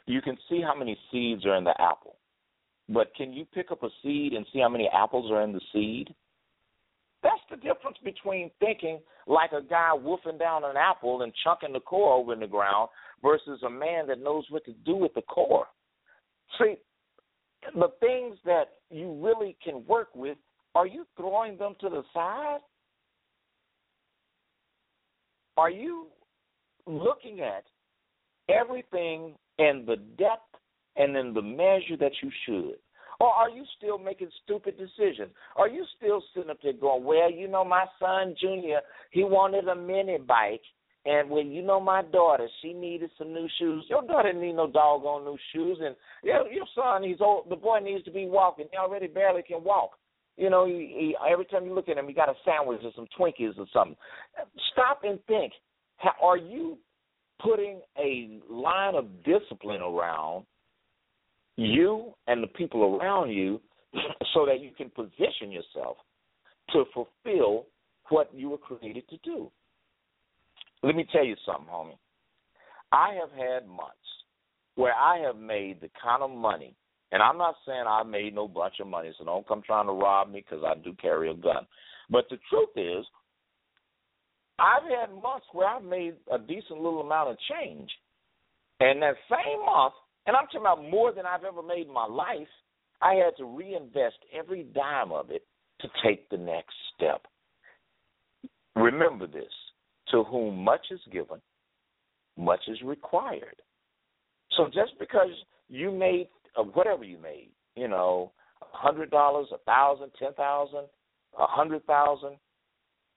You can see how many seeds are in the apple. But can you pick up a seed and see how many apples are in the seed? That's the difference between thinking like a guy wolfing down an apple and chunking the core over in the ground versus a man that knows what to do with the core. See, the things that you really can work with, are you throwing them to the side? Are you looking at everything in the depth and in the measure that you should? Or are you still making stupid decisions? Are you still sitting up there going, well, you know, my son Junior, he wanted a mini bike. And when you know, my daughter, she needed some new shoes. Your daughter need no doggone new shoes, and your your son, he's old. The boy needs to be walking. He already barely can walk. You know, he, he, every time you look at him, he got a sandwich or some Twinkies or something. Stop and think. How, Are you putting a line of discipline around you and the people around you so that you can position yourself to fulfill what you were created to do. Let me tell you something, homie. I have had months where I have made the kind of money, and I'm not saying I made no bunch of money, so don't come trying to rob me because I do carry a gun. But the truth is, I've had months where I've made a decent little amount of change. And that same month, and I'm talking about more than I've ever made in my life. I had to reinvest every dime of it to take the next step. Remember this to whom much is given, much is required. So just because you made uh, whatever you made, you know, a hundred dollars, a thousand, ten thousand, a hundred thousand,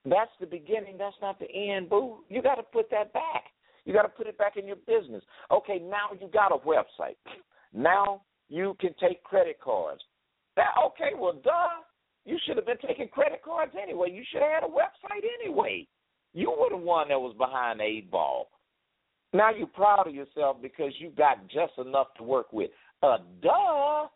that's the beginning. That's not the end, boo. You got to put that back. You got to put it back in your business. Okay, now you got a website. Now you can take credit cards. That okay? Well, duh. You should have been taking credit cards anyway. You should have had a website anyway. You were the one that was behind the eight ball. Now you're proud of yourself because you got just enough to work with. Uh, duh.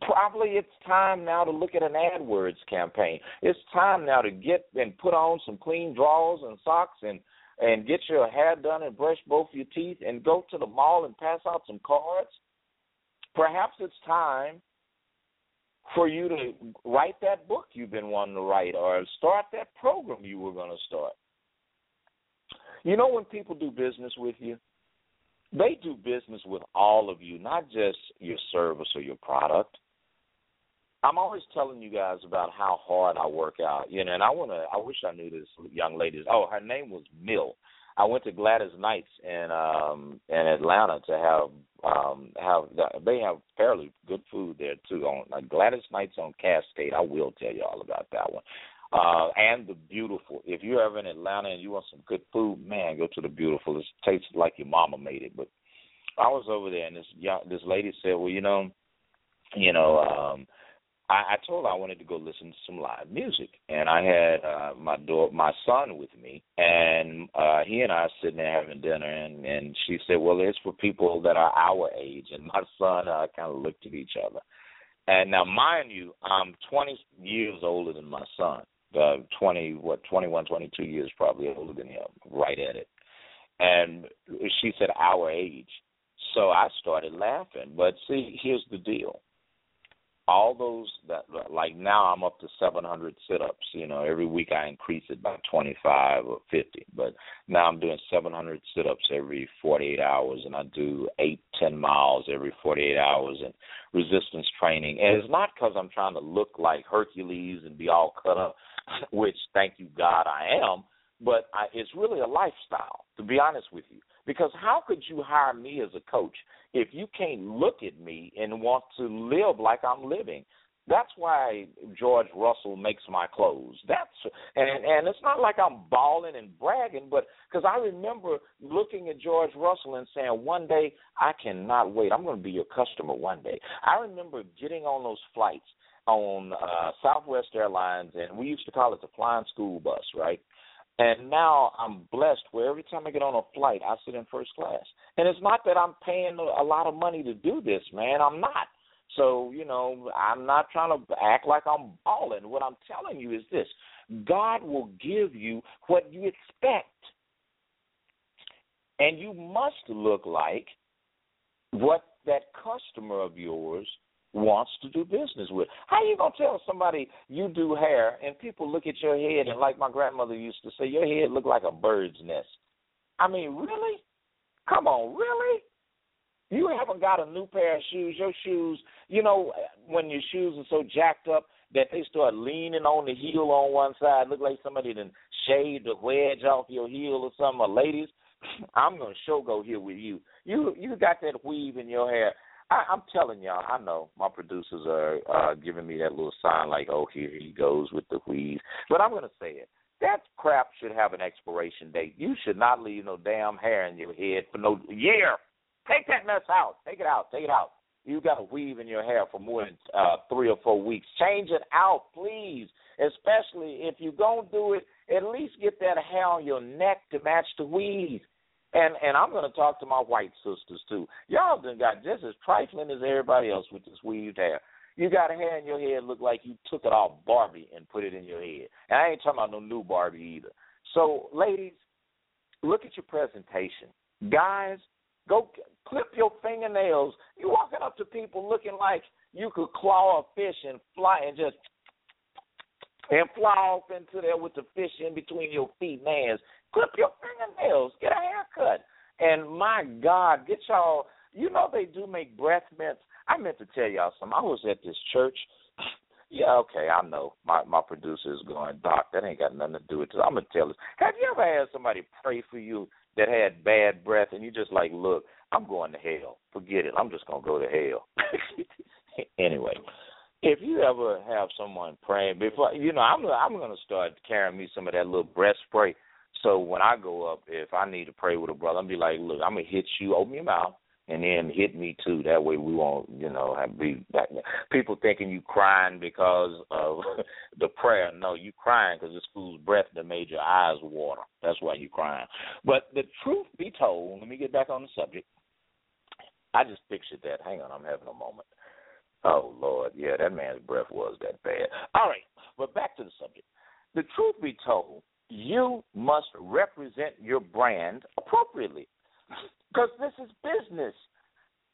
Probably it's time now to look at an AdWords campaign. It's time now to get and put on some clean drawers and socks and and get your hair done and brush both your teeth and go to the mall and pass out some cards. Perhaps it's time for you to write that book you've been wanting to write or start that program you were going to start. You know, when people do business with you, they do business with all of you, not just your service or your product. I'm always telling you guys about how hard I work out, you know, and I want to. I wish I knew this young lady. Oh, her name was Mill. I went to Gladys Knights in um in Atlanta to have um have they have fairly good food there too on like Gladys Knights on Cascade. I will tell you all about that one. Uh and the beautiful. If you're ever in Atlanta and you want some good food, man, go to the beautiful. It tastes like your mama made it. But I was over there and this young this lady said, Well, you know, you know, um I, I told her I wanted to go listen to some live music, and I had uh, my daughter, my son with me, and uh, he and I are sitting there having dinner, and and she said, "Well, it's for people that are our age," and my son uh, kind of looked at each other, and now mind you, I'm 20 years older than my son, uh, 20 what 21, 22 years probably older than him, right at it, and she said our age, so I started laughing, but see, here's the deal all those that like now I'm up to 700 sit-ups. You know, every week I increase it by 25 or 50, but now I'm doing 700 sit-ups every 48 hours, and I do eight, ten miles every 48 hours, and resistance training. And it's not because I'm trying to look like Hercules and be all cut up, which thank you God I am, but I, it's really a lifestyle. To be honest with you, because how could you hire me as a coach if you can't look at me and want to live like I'm living? That's why George Russell makes my clothes. That's and and it's not like I'm balling and bragging, but because I remember looking at George Russell and saying, one day I cannot wait. I'm going to be your customer one day. I remember getting on those flights on uh Southwest Airlines, and we used to call it the flying school bus, right? And now I'm blessed where every time I get on a flight, I sit in first class. And it's not that I'm paying a lot of money to do this, man. I'm not. So, you know, I'm not trying to act like I'm balling. What I'm telling you is this God will give you what you expect. And you must look like what that customer of yours wants to do business with. How you gonna tell somebody you do hair and people look at your head and like my grandmother used to say, your head look like a bird's nest. I mean, really? Come on, really? You haven't got a new pair of shoes. Your shoes, you know, when your shoes are so jacked up that they start leaning on the heel on one side, look like somebody done shaved a wedge off your heel or something. Or ladies, I'm gonna show go here with you. You you got that weave in your hair. I, I'm telling y'all, I know my producers are uh, giving me that little sign like, "Oh, here he goes with the weave," but I'm gonna say it. That crap should have an expiration date. You should not leave no damn hair in your head for no year. Take that mess out. Take it out. Take it out. You got a weave in your hair for more than uh, three or four weeks. Change it out, please. Especially if you're gonna do it, at least get that hair on your neck to match the weave. And and I'm going to talk to my white sisters too. Y'all done got just as trifling as everybody else with this weaved hair. You got a hair in your head look like you took it off Barbie and put it in your head. And I ain't talking about no new Barbie either. So, ladies, look at your presentation. Guys, go clip your fingernails. You walking up to people looking like you could claw a fish and fly and just and fly off into there with the fish in between your feet hands. Clip your fingernails. Get a haircut. And my God, get y'all. You know they do make breath mints. I meant to tell y'all something. I was at this church. Yeah, okay, I know. My my producer is going, Doc, that ain't got nothing to do with it. I'm gonna tell this. Have you ever had somebody pray for you that had bad breath and you just like, look, I'm going to hell. Forget it. I'm just gonna go to hell. anyway, if you ever have someone praying before, you know, I'm I'm gonna start carrying me some of that little breath spray so when I go up, if I need to pray with a brother, I'm be like, look, I'm gonna hit you, open your mouth, and then hit me too. That way we won't, you know, have be back. people thinking you crying because of the prayer. No, you crying because this fool's breath that made your eyes water. That's why you crying. But the truth be told, let me get back on the subject. I just pictured that. Hang on, I'm having a moment. Oh Lord, yeah, that man's breath was that bad. All right, but back to the subject. The truth be told, you must represent your brand appropriately because this is business.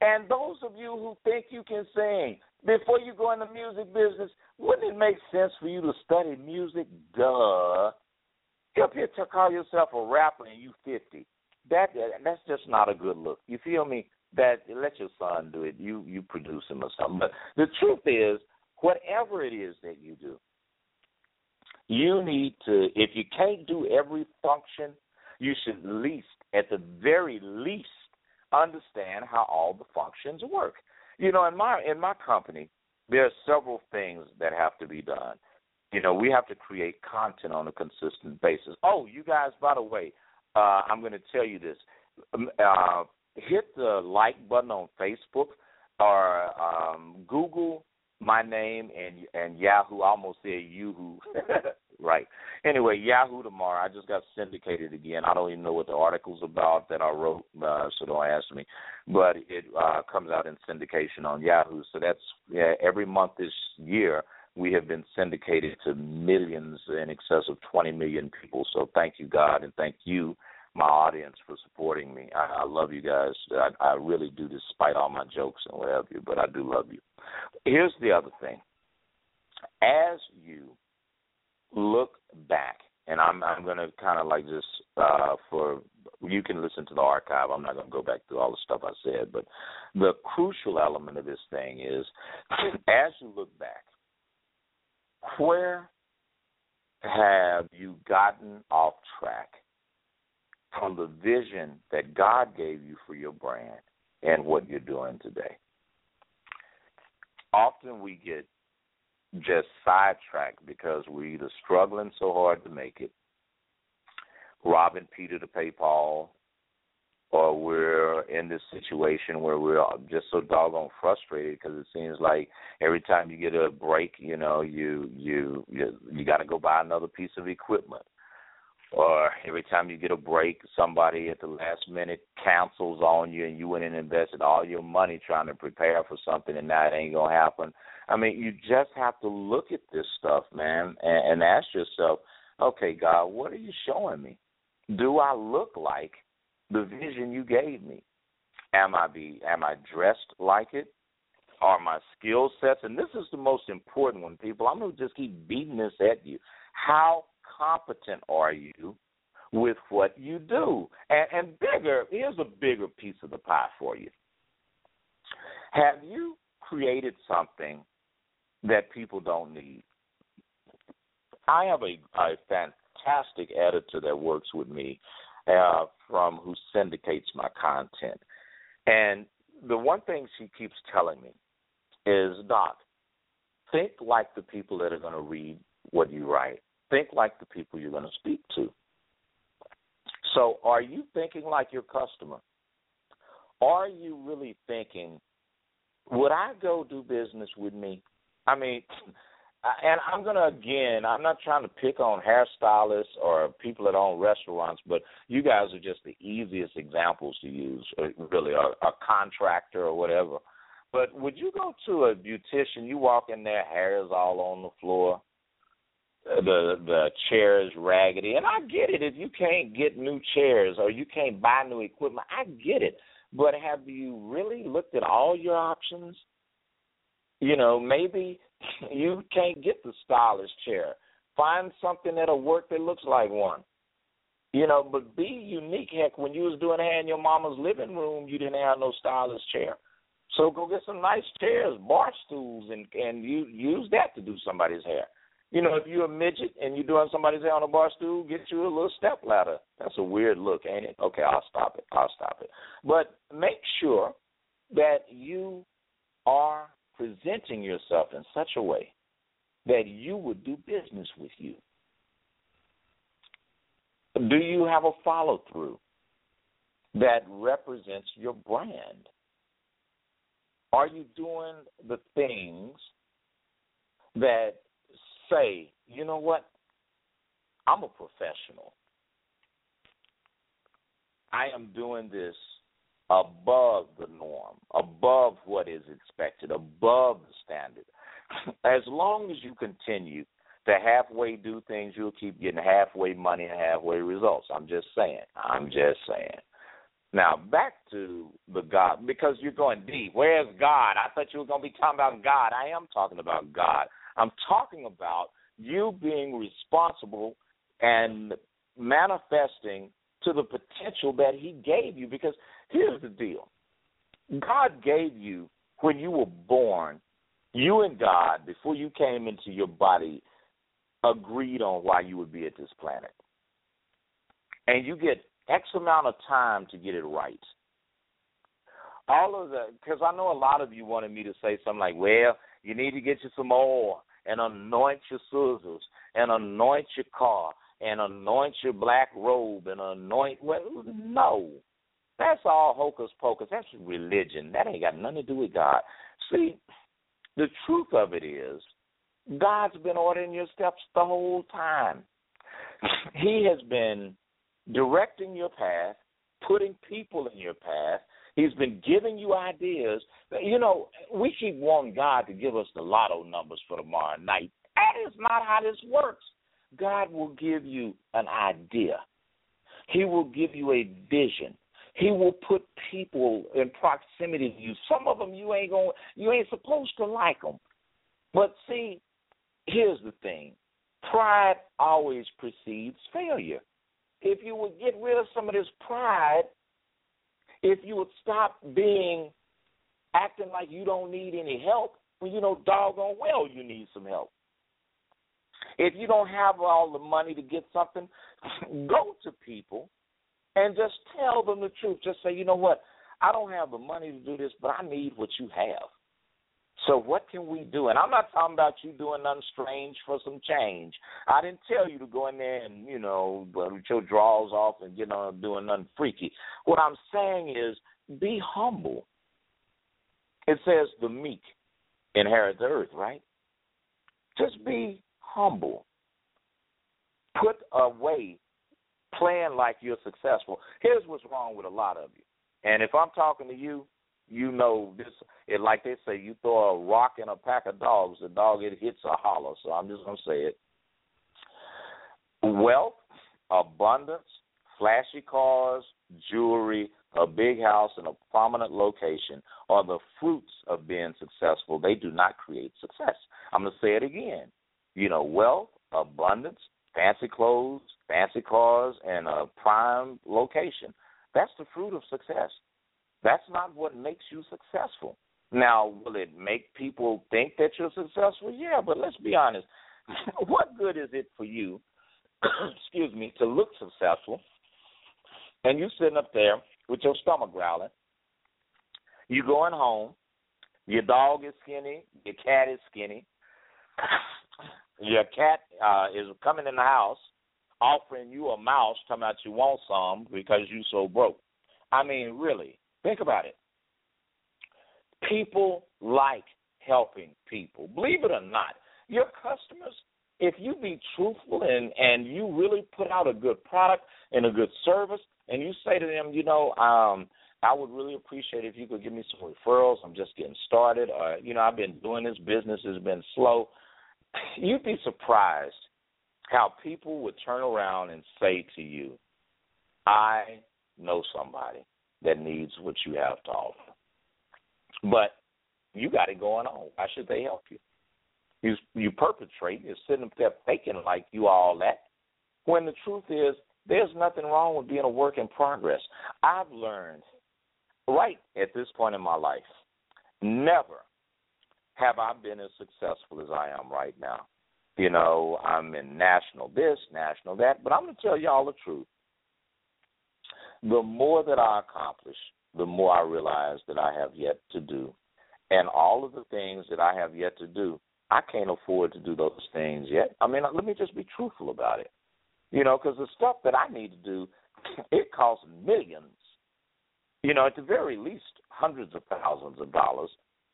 And those of you who think you can sing, before you go in the music business, wouldn't it make sense for you to study music? Duh. You up here to call yourself a rapper and you fifty. That that's just not a good look. You feel me? That let your son do it. You you produce him or something. But the truth is, whatever it is that you do, you need to, if you can't do every function, you should least, at the very least, understand how all the functions work. You know, in my in my company, there are several things that have to be done. You know, we have to create content on a consistent basis. Oh, you guys, by the way, uh, I'm going to tell you this. Um, uh, hit the like button on Facebook or um, Google my name and and Yahoo. I almost said Yahoo. right. Anyway, Yahoo tomorrow. I just got syndicated again. I don't even know what the article's about that I wrote, uh, so don't ask me. But it uh, comes out in syndication on Yahoo. So that's yeah, every month this year we have been syndicated to millions in excess of 20 million people. So thank you, God, and thank you my audience for supporting me. I, I love you guys. I, I really do, despite all my jokes and whatever. But I do love you. Here's the other thing: as you look back, and I'm I'm going to kind of like just uh, for you can listen to the archive. I'm not going to go back through all the stuff I said, but the crucial element of this thing is, as you look back, where have you gotten off track? From the vision that God gave you for your brand and what you're doing today. Often we get just sidetracked because we're either struggling so hard to make it, robbing Peter to pay Paul, or we're in this situation where we're just so doggone frustrated because it seems like every time you get a break, you know, you you you, you got to go buy another piece of equipment or every time you get a break, somebody at the last minute cancels on you, and you went and invested all your money trying to prepare for something, and it ain't gonna happen. I mean, you just have to look at this stuff, man, and, and ask yourself, okay, God, what are you showing me? Do I look like the vision you gave me? Am I be am I dressed like it? Are my skill sets? And this is the most important one, people. I'm gonna just keep beating this at you. How competent are you with what you do? And, and bigger, here's a bigger piece of the pie for you. Have you created something that people don't need? I have a, a fantastic editor that works with me uh, from who syndicates my content. And the one thing she keeps telling me is, Doc, think like the people that are going to read what you write think like the people you're going to speak to. So, are you thinking like your customer? Are you really thinking, would I go do business with me? I mean, and I'm going to again, I'm not trying to pick on hairstylists or people that own restaurants, but you guys are just the easiest examples to use, really, a, a contractor or whatever. But would you go to a beautician, you walk in there, hair is all on the floor, the the chairs raggedy. And I get it. If you can't get new chairs or you can't buy new equipment I get it. But have you really looked at all your options? You know maybe you can't get the stylish chair. Find something that'll work that looks like one. You know but be unique. Heck when you was doing hair in your mama's living room you didn't have no stylish chair. So go get some nice chairs bar stools and and you use that to do somebody's hair you know, if you're a midget and you're doing somebody's hair on a bar stool, get you a little step ladder. That's a weird look, ain't it? Okay, I'll stop it. I'll stop it. But make sure that you are presenting yourself in such a way that you would do business with you. Do you have a follow through that represents your brand? Are you doing the things that say, you know what? I'm a professional. I am doing this above the norm, above what is expected, above the standard. As long as you continue to halfway do things, you'll keep getting halfway money and halfway results. I'm just saying. I'm just saying. Now back to the God because you're going deep. Where's God? I thought you were going to be talking about God. I am talking about God. I'm talking about you being responsible and manifesting to the potential that He gave you. Because here's the deal God gave you when you were born, you and God, before you came into your body, agreed on why you would be at this planet. And you get X amount of time to get it right. All of the, because I know a lot of you wanted me to say something like, well, you need to get you some oil and anoint your scissors and anoint your car and anoint your black robe and anoint. Well, no. That's all hocus pocus. That's religion. That ain't got nothing to do with God. See, the truth of it is, God's been ordering your steps the whole time. he has been directing your path, putting people in your path. He's been giving you ideas. You know, we keep wanting God to give us the lotto numbers for tomorrow night. That is not how this works. God will give you an idea. He will give you a vision. He will put people in proximity to you. Some of them you ain't going you ain't supposed to like them. But see, here's the thing. Pride always precedes failure if you would get rid of some of this pride, if you would stop being acting like you don't need any help when you know doggone well you need some help. If you don't have all the money to get something, go to people and just tell them the truth. Just say, you know what, I don't have the money to do this, but I need what you have. So what can we do? And I'm not talking about you doing nothing strange for some change. I didn't tell you to go in there and you know uh, with your drawers off and get on doing nothing freaky. What I'm saying is be humble. It says the meek inherit the earth, right? Just be humble. Put away playing like you're successful. Here's what's wrong with a lot of you. And if I'm talking to you, you know this it like they say you throw a rock in a pack of dogs the dog it hits a hollow so i'm just going to say it. Wealth abundance flashy cars jewelry a big house in a prominent location are the fruits of being successful. They do not create success. I'm going to say it again. You know wealth abundance fancy clothes fancy cars and a prime location. That's the fruit of success that's not what makes you successful. Now, will it make people think that you're successful? Yeah, but let's be honest. what good is it for you, excuse me, to look successful and you sitting up there with your stomach growling, you going home, your dog is skinny, your cat is skinny, your cat uh, is coming in the house offering you a mouse, telling about you want some because you're so broke. I mean, really, Think about it. People like helping people. Believe it or not, your customers, if you be truthful and and you really put out a good product and a good service, and you say to them, you know, um, I would really appreciate if you could give me some referrals. I'm just getting started, or you know, I've been doing this business It's been slow. You'd be surprised how people would turn around and say to you, "I know somebody." That needs what you have to offer. But you got it going on. Why should they help you? You you perpetrate, you're sitting up there faking like you all that. When the truth is, there's nothing wrong with being a work in progress. I've learned right at this point in my life, never have I been as successful as I am right now. You know, I'm in national this, national that, but I'm going to tell y'all the truth the more that I accomplish, the more I realize that I have yet to do. And all of the things that I have yet to do, I can't afford to do those things yet. I mean, let me just be truthful about it. You know, because the stuff that I need to do, it costs millions. You know, at the very least, hundreds of thousands of dollars.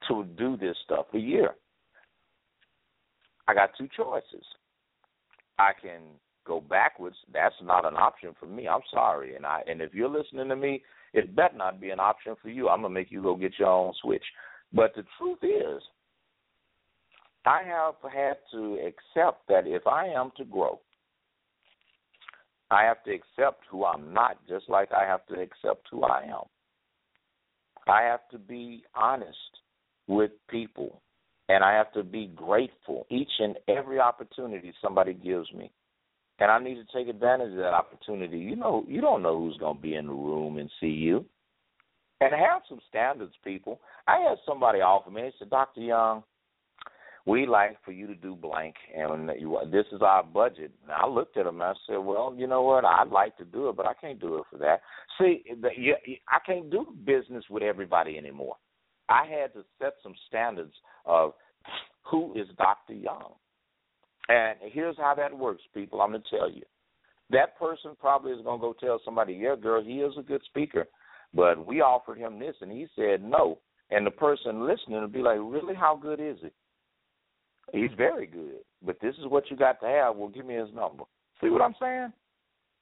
to do this stuff a year. I got two choices. I can go backwards. That's not an option for me. I'm sorry. And I and if you're listening to me, it better not be an option for you. I'm gonna make you go get your own switch. But the truth is, I have had to accept that if I am to grow, I have to accept who I'm not, just like I have to accept who I am. I have to be honest with people, and I have to be grateful each and every opportunity somebody gives me. And I need to take advantage of that opportunity. You know, you don't know who's going to be in the room and see you. And have some standards, people. I had somebody offer me, they said, Dr. Young, we like for you to do blank, and this is our budget. And I looked at him and I said, well, you know what? I'd like to do it, but I can't do it for that. See, I can't do business with everybody anymore. I had to set some standards of who is Dr. Young. And here's how that works, people. I'm going to tell you. That person probably is going to go tell somebody, yeah, girl, he is a good speaker, but we offered him this and he said no. And the person listening will be like, really, how good is it? He's very good, but this is what you got to have. Well, give me his number. See what I'm saying?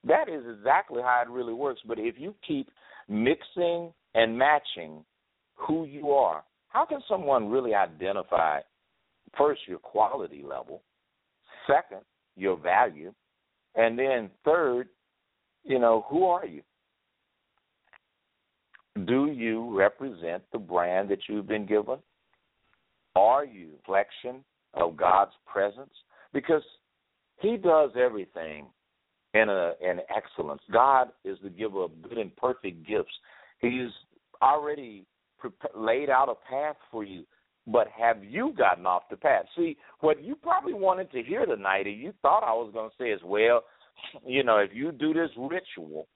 That is exactly how it really works. But if you keep mixing and matching who you are, how can someone really identify first your quality level, second your value, and then third, you know, who are you? Do you represent the brand that you've been given? Are you reflection of God's presence because He does everything in a in excellence. God is the giver of good and perfect gifts. He's already pre- laid out a path for you. But have you gotten off the path? See, what you probably wanted to hear tonight, and you thought I was going to say is, well, you know, if you do this ritual,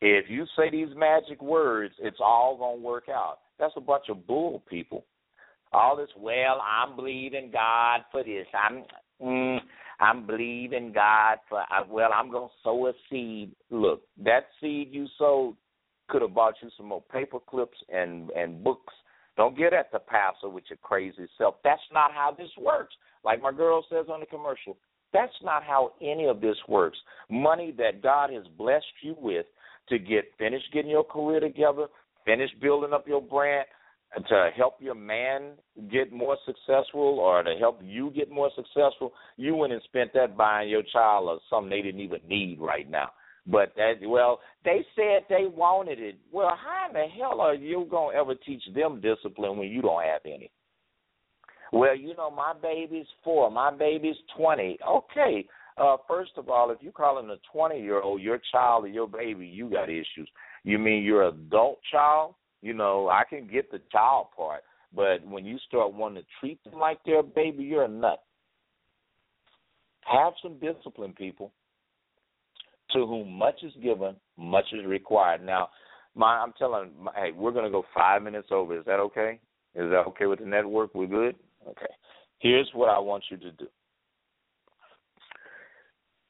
if you say these magic words, it's all going to work out. That's a bunch of bull, people all this well i'm believing god for this i'm mm, i'm believing god for uh, well i'm going to sow a seed look that seed you sowed could have bought you some more paper clips and and books don't get at the pastor with your crazy self. That's not how this works. Like my girl says on the commercial that's not how any of this works. Money that god has blessed you with to get finished getting your career together finish building up your brand to help your man get more successful or to help you get more successful, you went and spent that buying your child or something they didn't even need right now. But that well, they said they wanted it. Well, how in the hell are you gonna ever teach them discipline when you don't have any? Well, you know, my baby's four, my baby's twenty. Okay. Uh, first of all, if you call him a twenty year old your child or your baby, you got issues. You mean your adult child? You know, I can get the child part, but when you start wanting to treat them like they're a baby, you're a nut. Have some discipline, people. To whom much is given, much is required. Now, my, I'm telling, my, hey, we're going to go five minutes over. Is that okay? Is that okay with the network? We're good. Okay. Here's what I want you to do.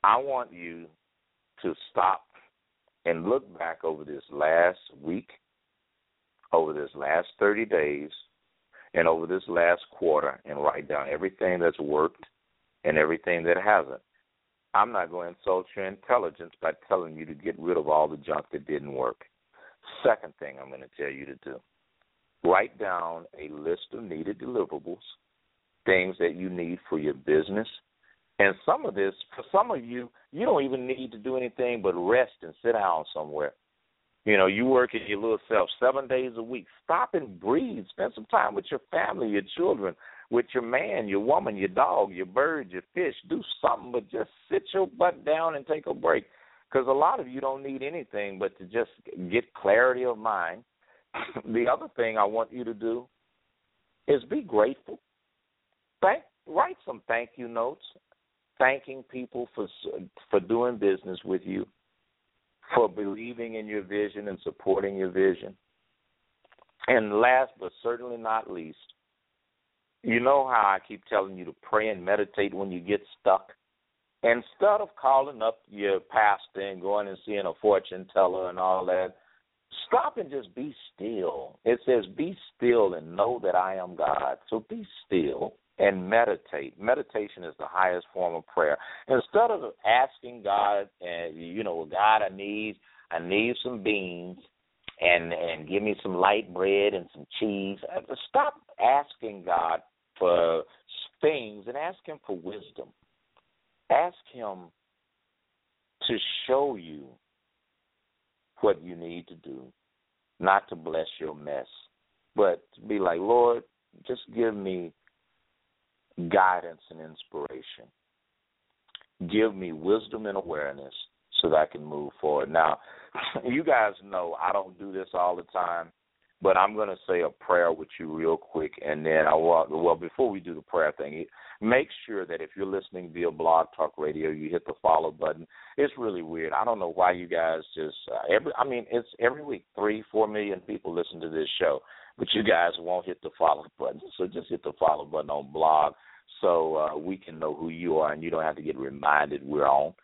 I want you to stop and look back over this last week over this last 30 days and over this last quarter and write down everything that's worked and everything that hasn't. I'm not going to insult your intelligence by telling you to get rid of all the junk that didn't work. Second thing I'm going to tell you to do write down a list of needed deliverables, things that you need for your business. And some of this, for some of you, you don't even need to do anything but rest and sit down somewhere. You know, you work in your little self seven days a week. Stop and breathe. Spend some time with your family, your children, with your man, your woman, your dog, your bird, your fish. Do something, but just sit your butt down and take a break. Because a lot of you don't need anything but to just get clarity of mind. the other thing I want you to do is be grateful. Thank, write some thank you notes, thanking people for for doing business with you for believing in your vision and supporting your vision. And last but certainly not least, you know how I keep telling you to pray and meditate when you get stuck? Instead of calling up your pastor and going and seeing a fortune teller and all that, Stop and just be still. It says, Be still and know that I am God. So be still and meditate. Meditation is the highest form of prayer. Instead of asking God, and you know, God, I need, I need some beans, and and give me some light bread and some cheese. Uh, stop asking God for things and ask Him for wisdom. Ask Him to show you what you need to do, not to bless your mess, but to be like, Lord, just give me guidance and inspiration. Give me wisdom and awareness so that I can move forward. Now, you guys know I don't do this all the time, but I'm going to say a prayer with you real quick, and then I will. Well, before we do the prayer thing, make sure that if you're listening via Blog Talk Radio, you hit the follow button. It's really weird. I don't know why you guys just uh, every. I mean, it's every week three, four million people listen to this show, but you guys won't hit the follow button. So just hit the follow button on Blog, so uh, we can know who you are, and you don't have to get reminded we're on.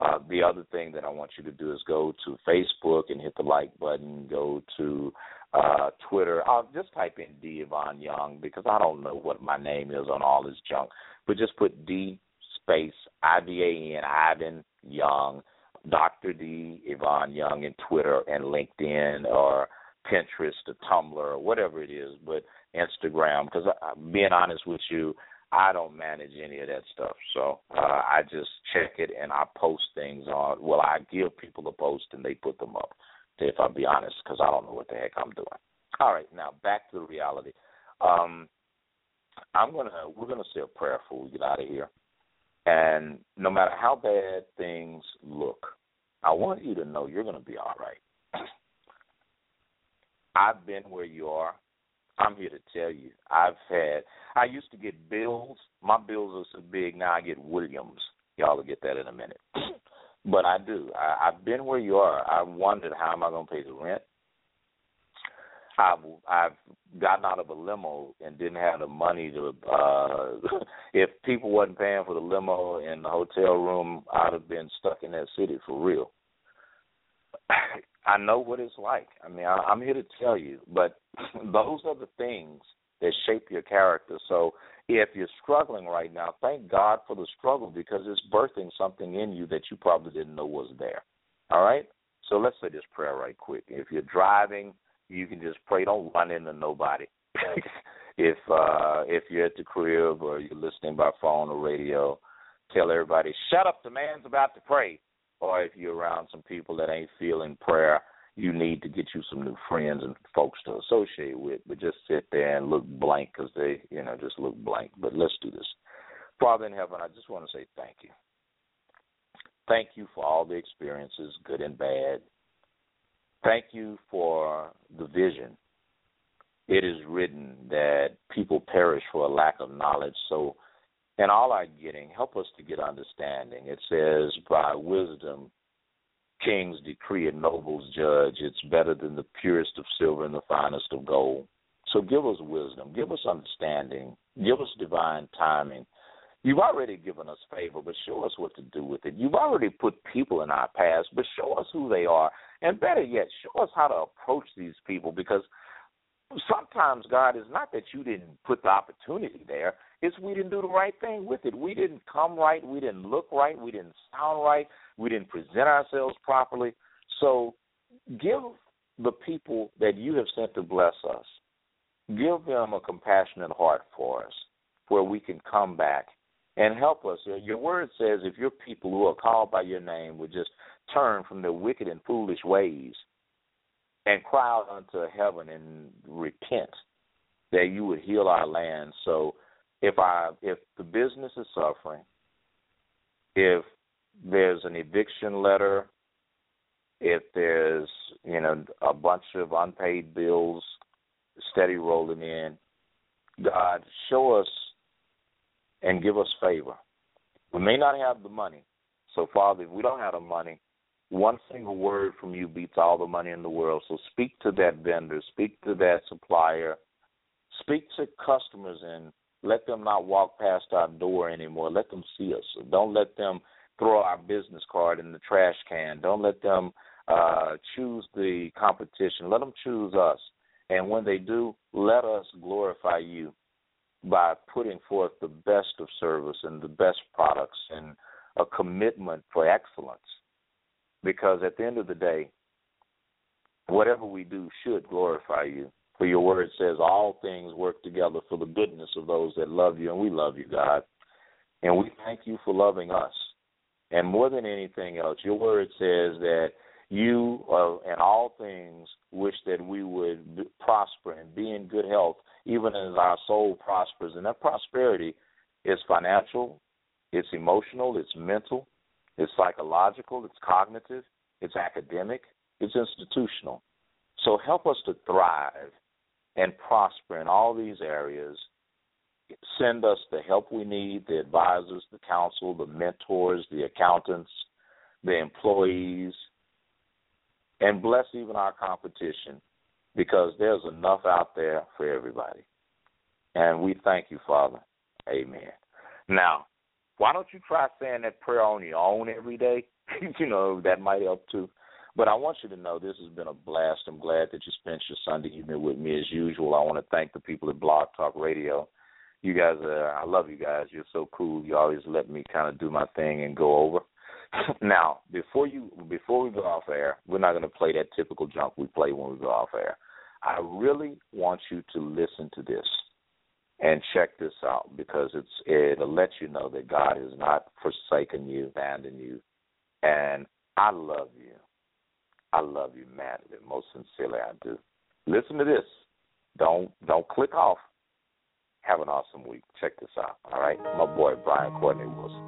Uh, the other thing that I want you to do is go to Facebook and hit the like button. Go to uh, Twitter. I'll just type in D Ivan Young because I don't know what my name is on all this junk. But just put D space I V A N Ivan Young, Doctor D Ivan Young in Twitter and LinkedIn or Pinterest or Tumblr or whatever it is. But Instagram because being honest with you, I don't manage any of that stuff. So uh, I just check it and I post things on. Well, I give people a post and they put them up if I'll be honest, because I don't know what the heck I'm doing. All right, now back to the reality. Um, I'm gonna we're gonna say a prayer before we get out of here. And no matter how bad things look, I want you to know you're gonna be all right. I've been where you are. I'm here to tell you. I've had I used to get bills. My bills are so big now I get Williams. Y'all will get that in a minute. But I do. I, I've been where you are. I wondered how am I going to pay the rent. I've I've gotten out of a limo and didn't have the money to. uh If people wasn't paying for the limo and the hotel room, I'd have been stuck in that city for real. I know what it's like. I mean, I, I'm here to tell you, but those are the things that shape your character. So if you're struggling right now, thank God for the struggle because it's birthing something in you that you probably didn't know was there. All right? So let's say this prayer right quick. If you're driving, you can just pray. Don't run into nobody. if uh if you're at the crib or you're listening by phone or radio, tell everybody, shut up, the man's about to pray. Or if you're around some people that ain't feeling prayer, you need to get you some new friends and folks to associate with, but just sit there and look blank because they, you know, just look blank. But let's do this. Father in heaven, I just want to say thank you. Thank you for all the experiences, good and bad. Thank you for the vision. It is written that people perish for a lack of knowledge. So, in all our getting, help us to get understanding. It says, by wisdom, kings decree and nobles judge. It's better than the purest of silver and the finest of gold. So give us wisdom, give us understanding, give us divine timing. You've already given us favor, but show us what to do with it. You've already put people in our past, but show us who they are. And better yet, show us how to approach these people because sometimes, God, is not that you didn't put the opportunity there, it's we didn't do the right thing with it. We didn't come right, we didn't look right, we didn't sound right, we didn't present ourselves properly. So give the people that you have sent to bless us, give them a compassionate heart for us where we can come back and help us. Your word says if your people who are called by your name would just turn from their wicked and foolish ways and cry out unto heaven and repent, that you would heal our land. So if I if the business is suffering, if there's an eviction letter, if there's you know a bunch of unpaid bills steady rolling in, God show us and give us favor. We may not have the money, so Father, if we don't have the money, one single word from you beats all the money in the world. So speak to that vendor, speak to that supplier, speak to customers, and let them not walk past our door anymore. Let them see us. Don't let them throw our business card in the trash can. Don't let them uh, choose the competition. Let them choose us. And when they do, let us glorify you by putting forth the best of service and the best products and a commitment for excellence. Because at the end of the day, whatever we do should glorify you. For your word says all things work together for the goodness of those that love you, and we love you, God. And we thank you for loving us. And more than anything else, your word says that you uh, in all things wish that we would prosper and be in good health, even as our soul prospers. And that prosperity is financial, it's emotional, it's mental, it's psychological, it's cognitive, it's academic, it's institutional. So help us to thrive and prosper in all these areas. Send us the help we need, the advisors, the counsel, the mentors, the accountants, the employees, and bless even our competition because there's enough out there for everybody. And we thank you, Father. Amen. Now, why don't you try saying that prayer on your own every day? you know, that might help too. But I want you to know this has been a blast. I'm glad that you spent your Sunday evening with me as usual. I want to thank the people at Blog Talk Radio. You guys, uh, I love you guys. You're so cool. You always let me kind of do my thing and go over. now, before you before we go off air, we're not going to play that typical junk we play when we go off air. I really want you to listen to this and check this out because it's it'll let you know that God has not forsaken you, abandoned you, and I love you. I love you madly. Most sincerely, I do. Listen to this. Don't don't click off. Have an awesome week. Check this out. All right, my boy Brian Courtney Wilson.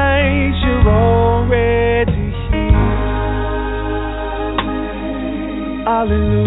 unto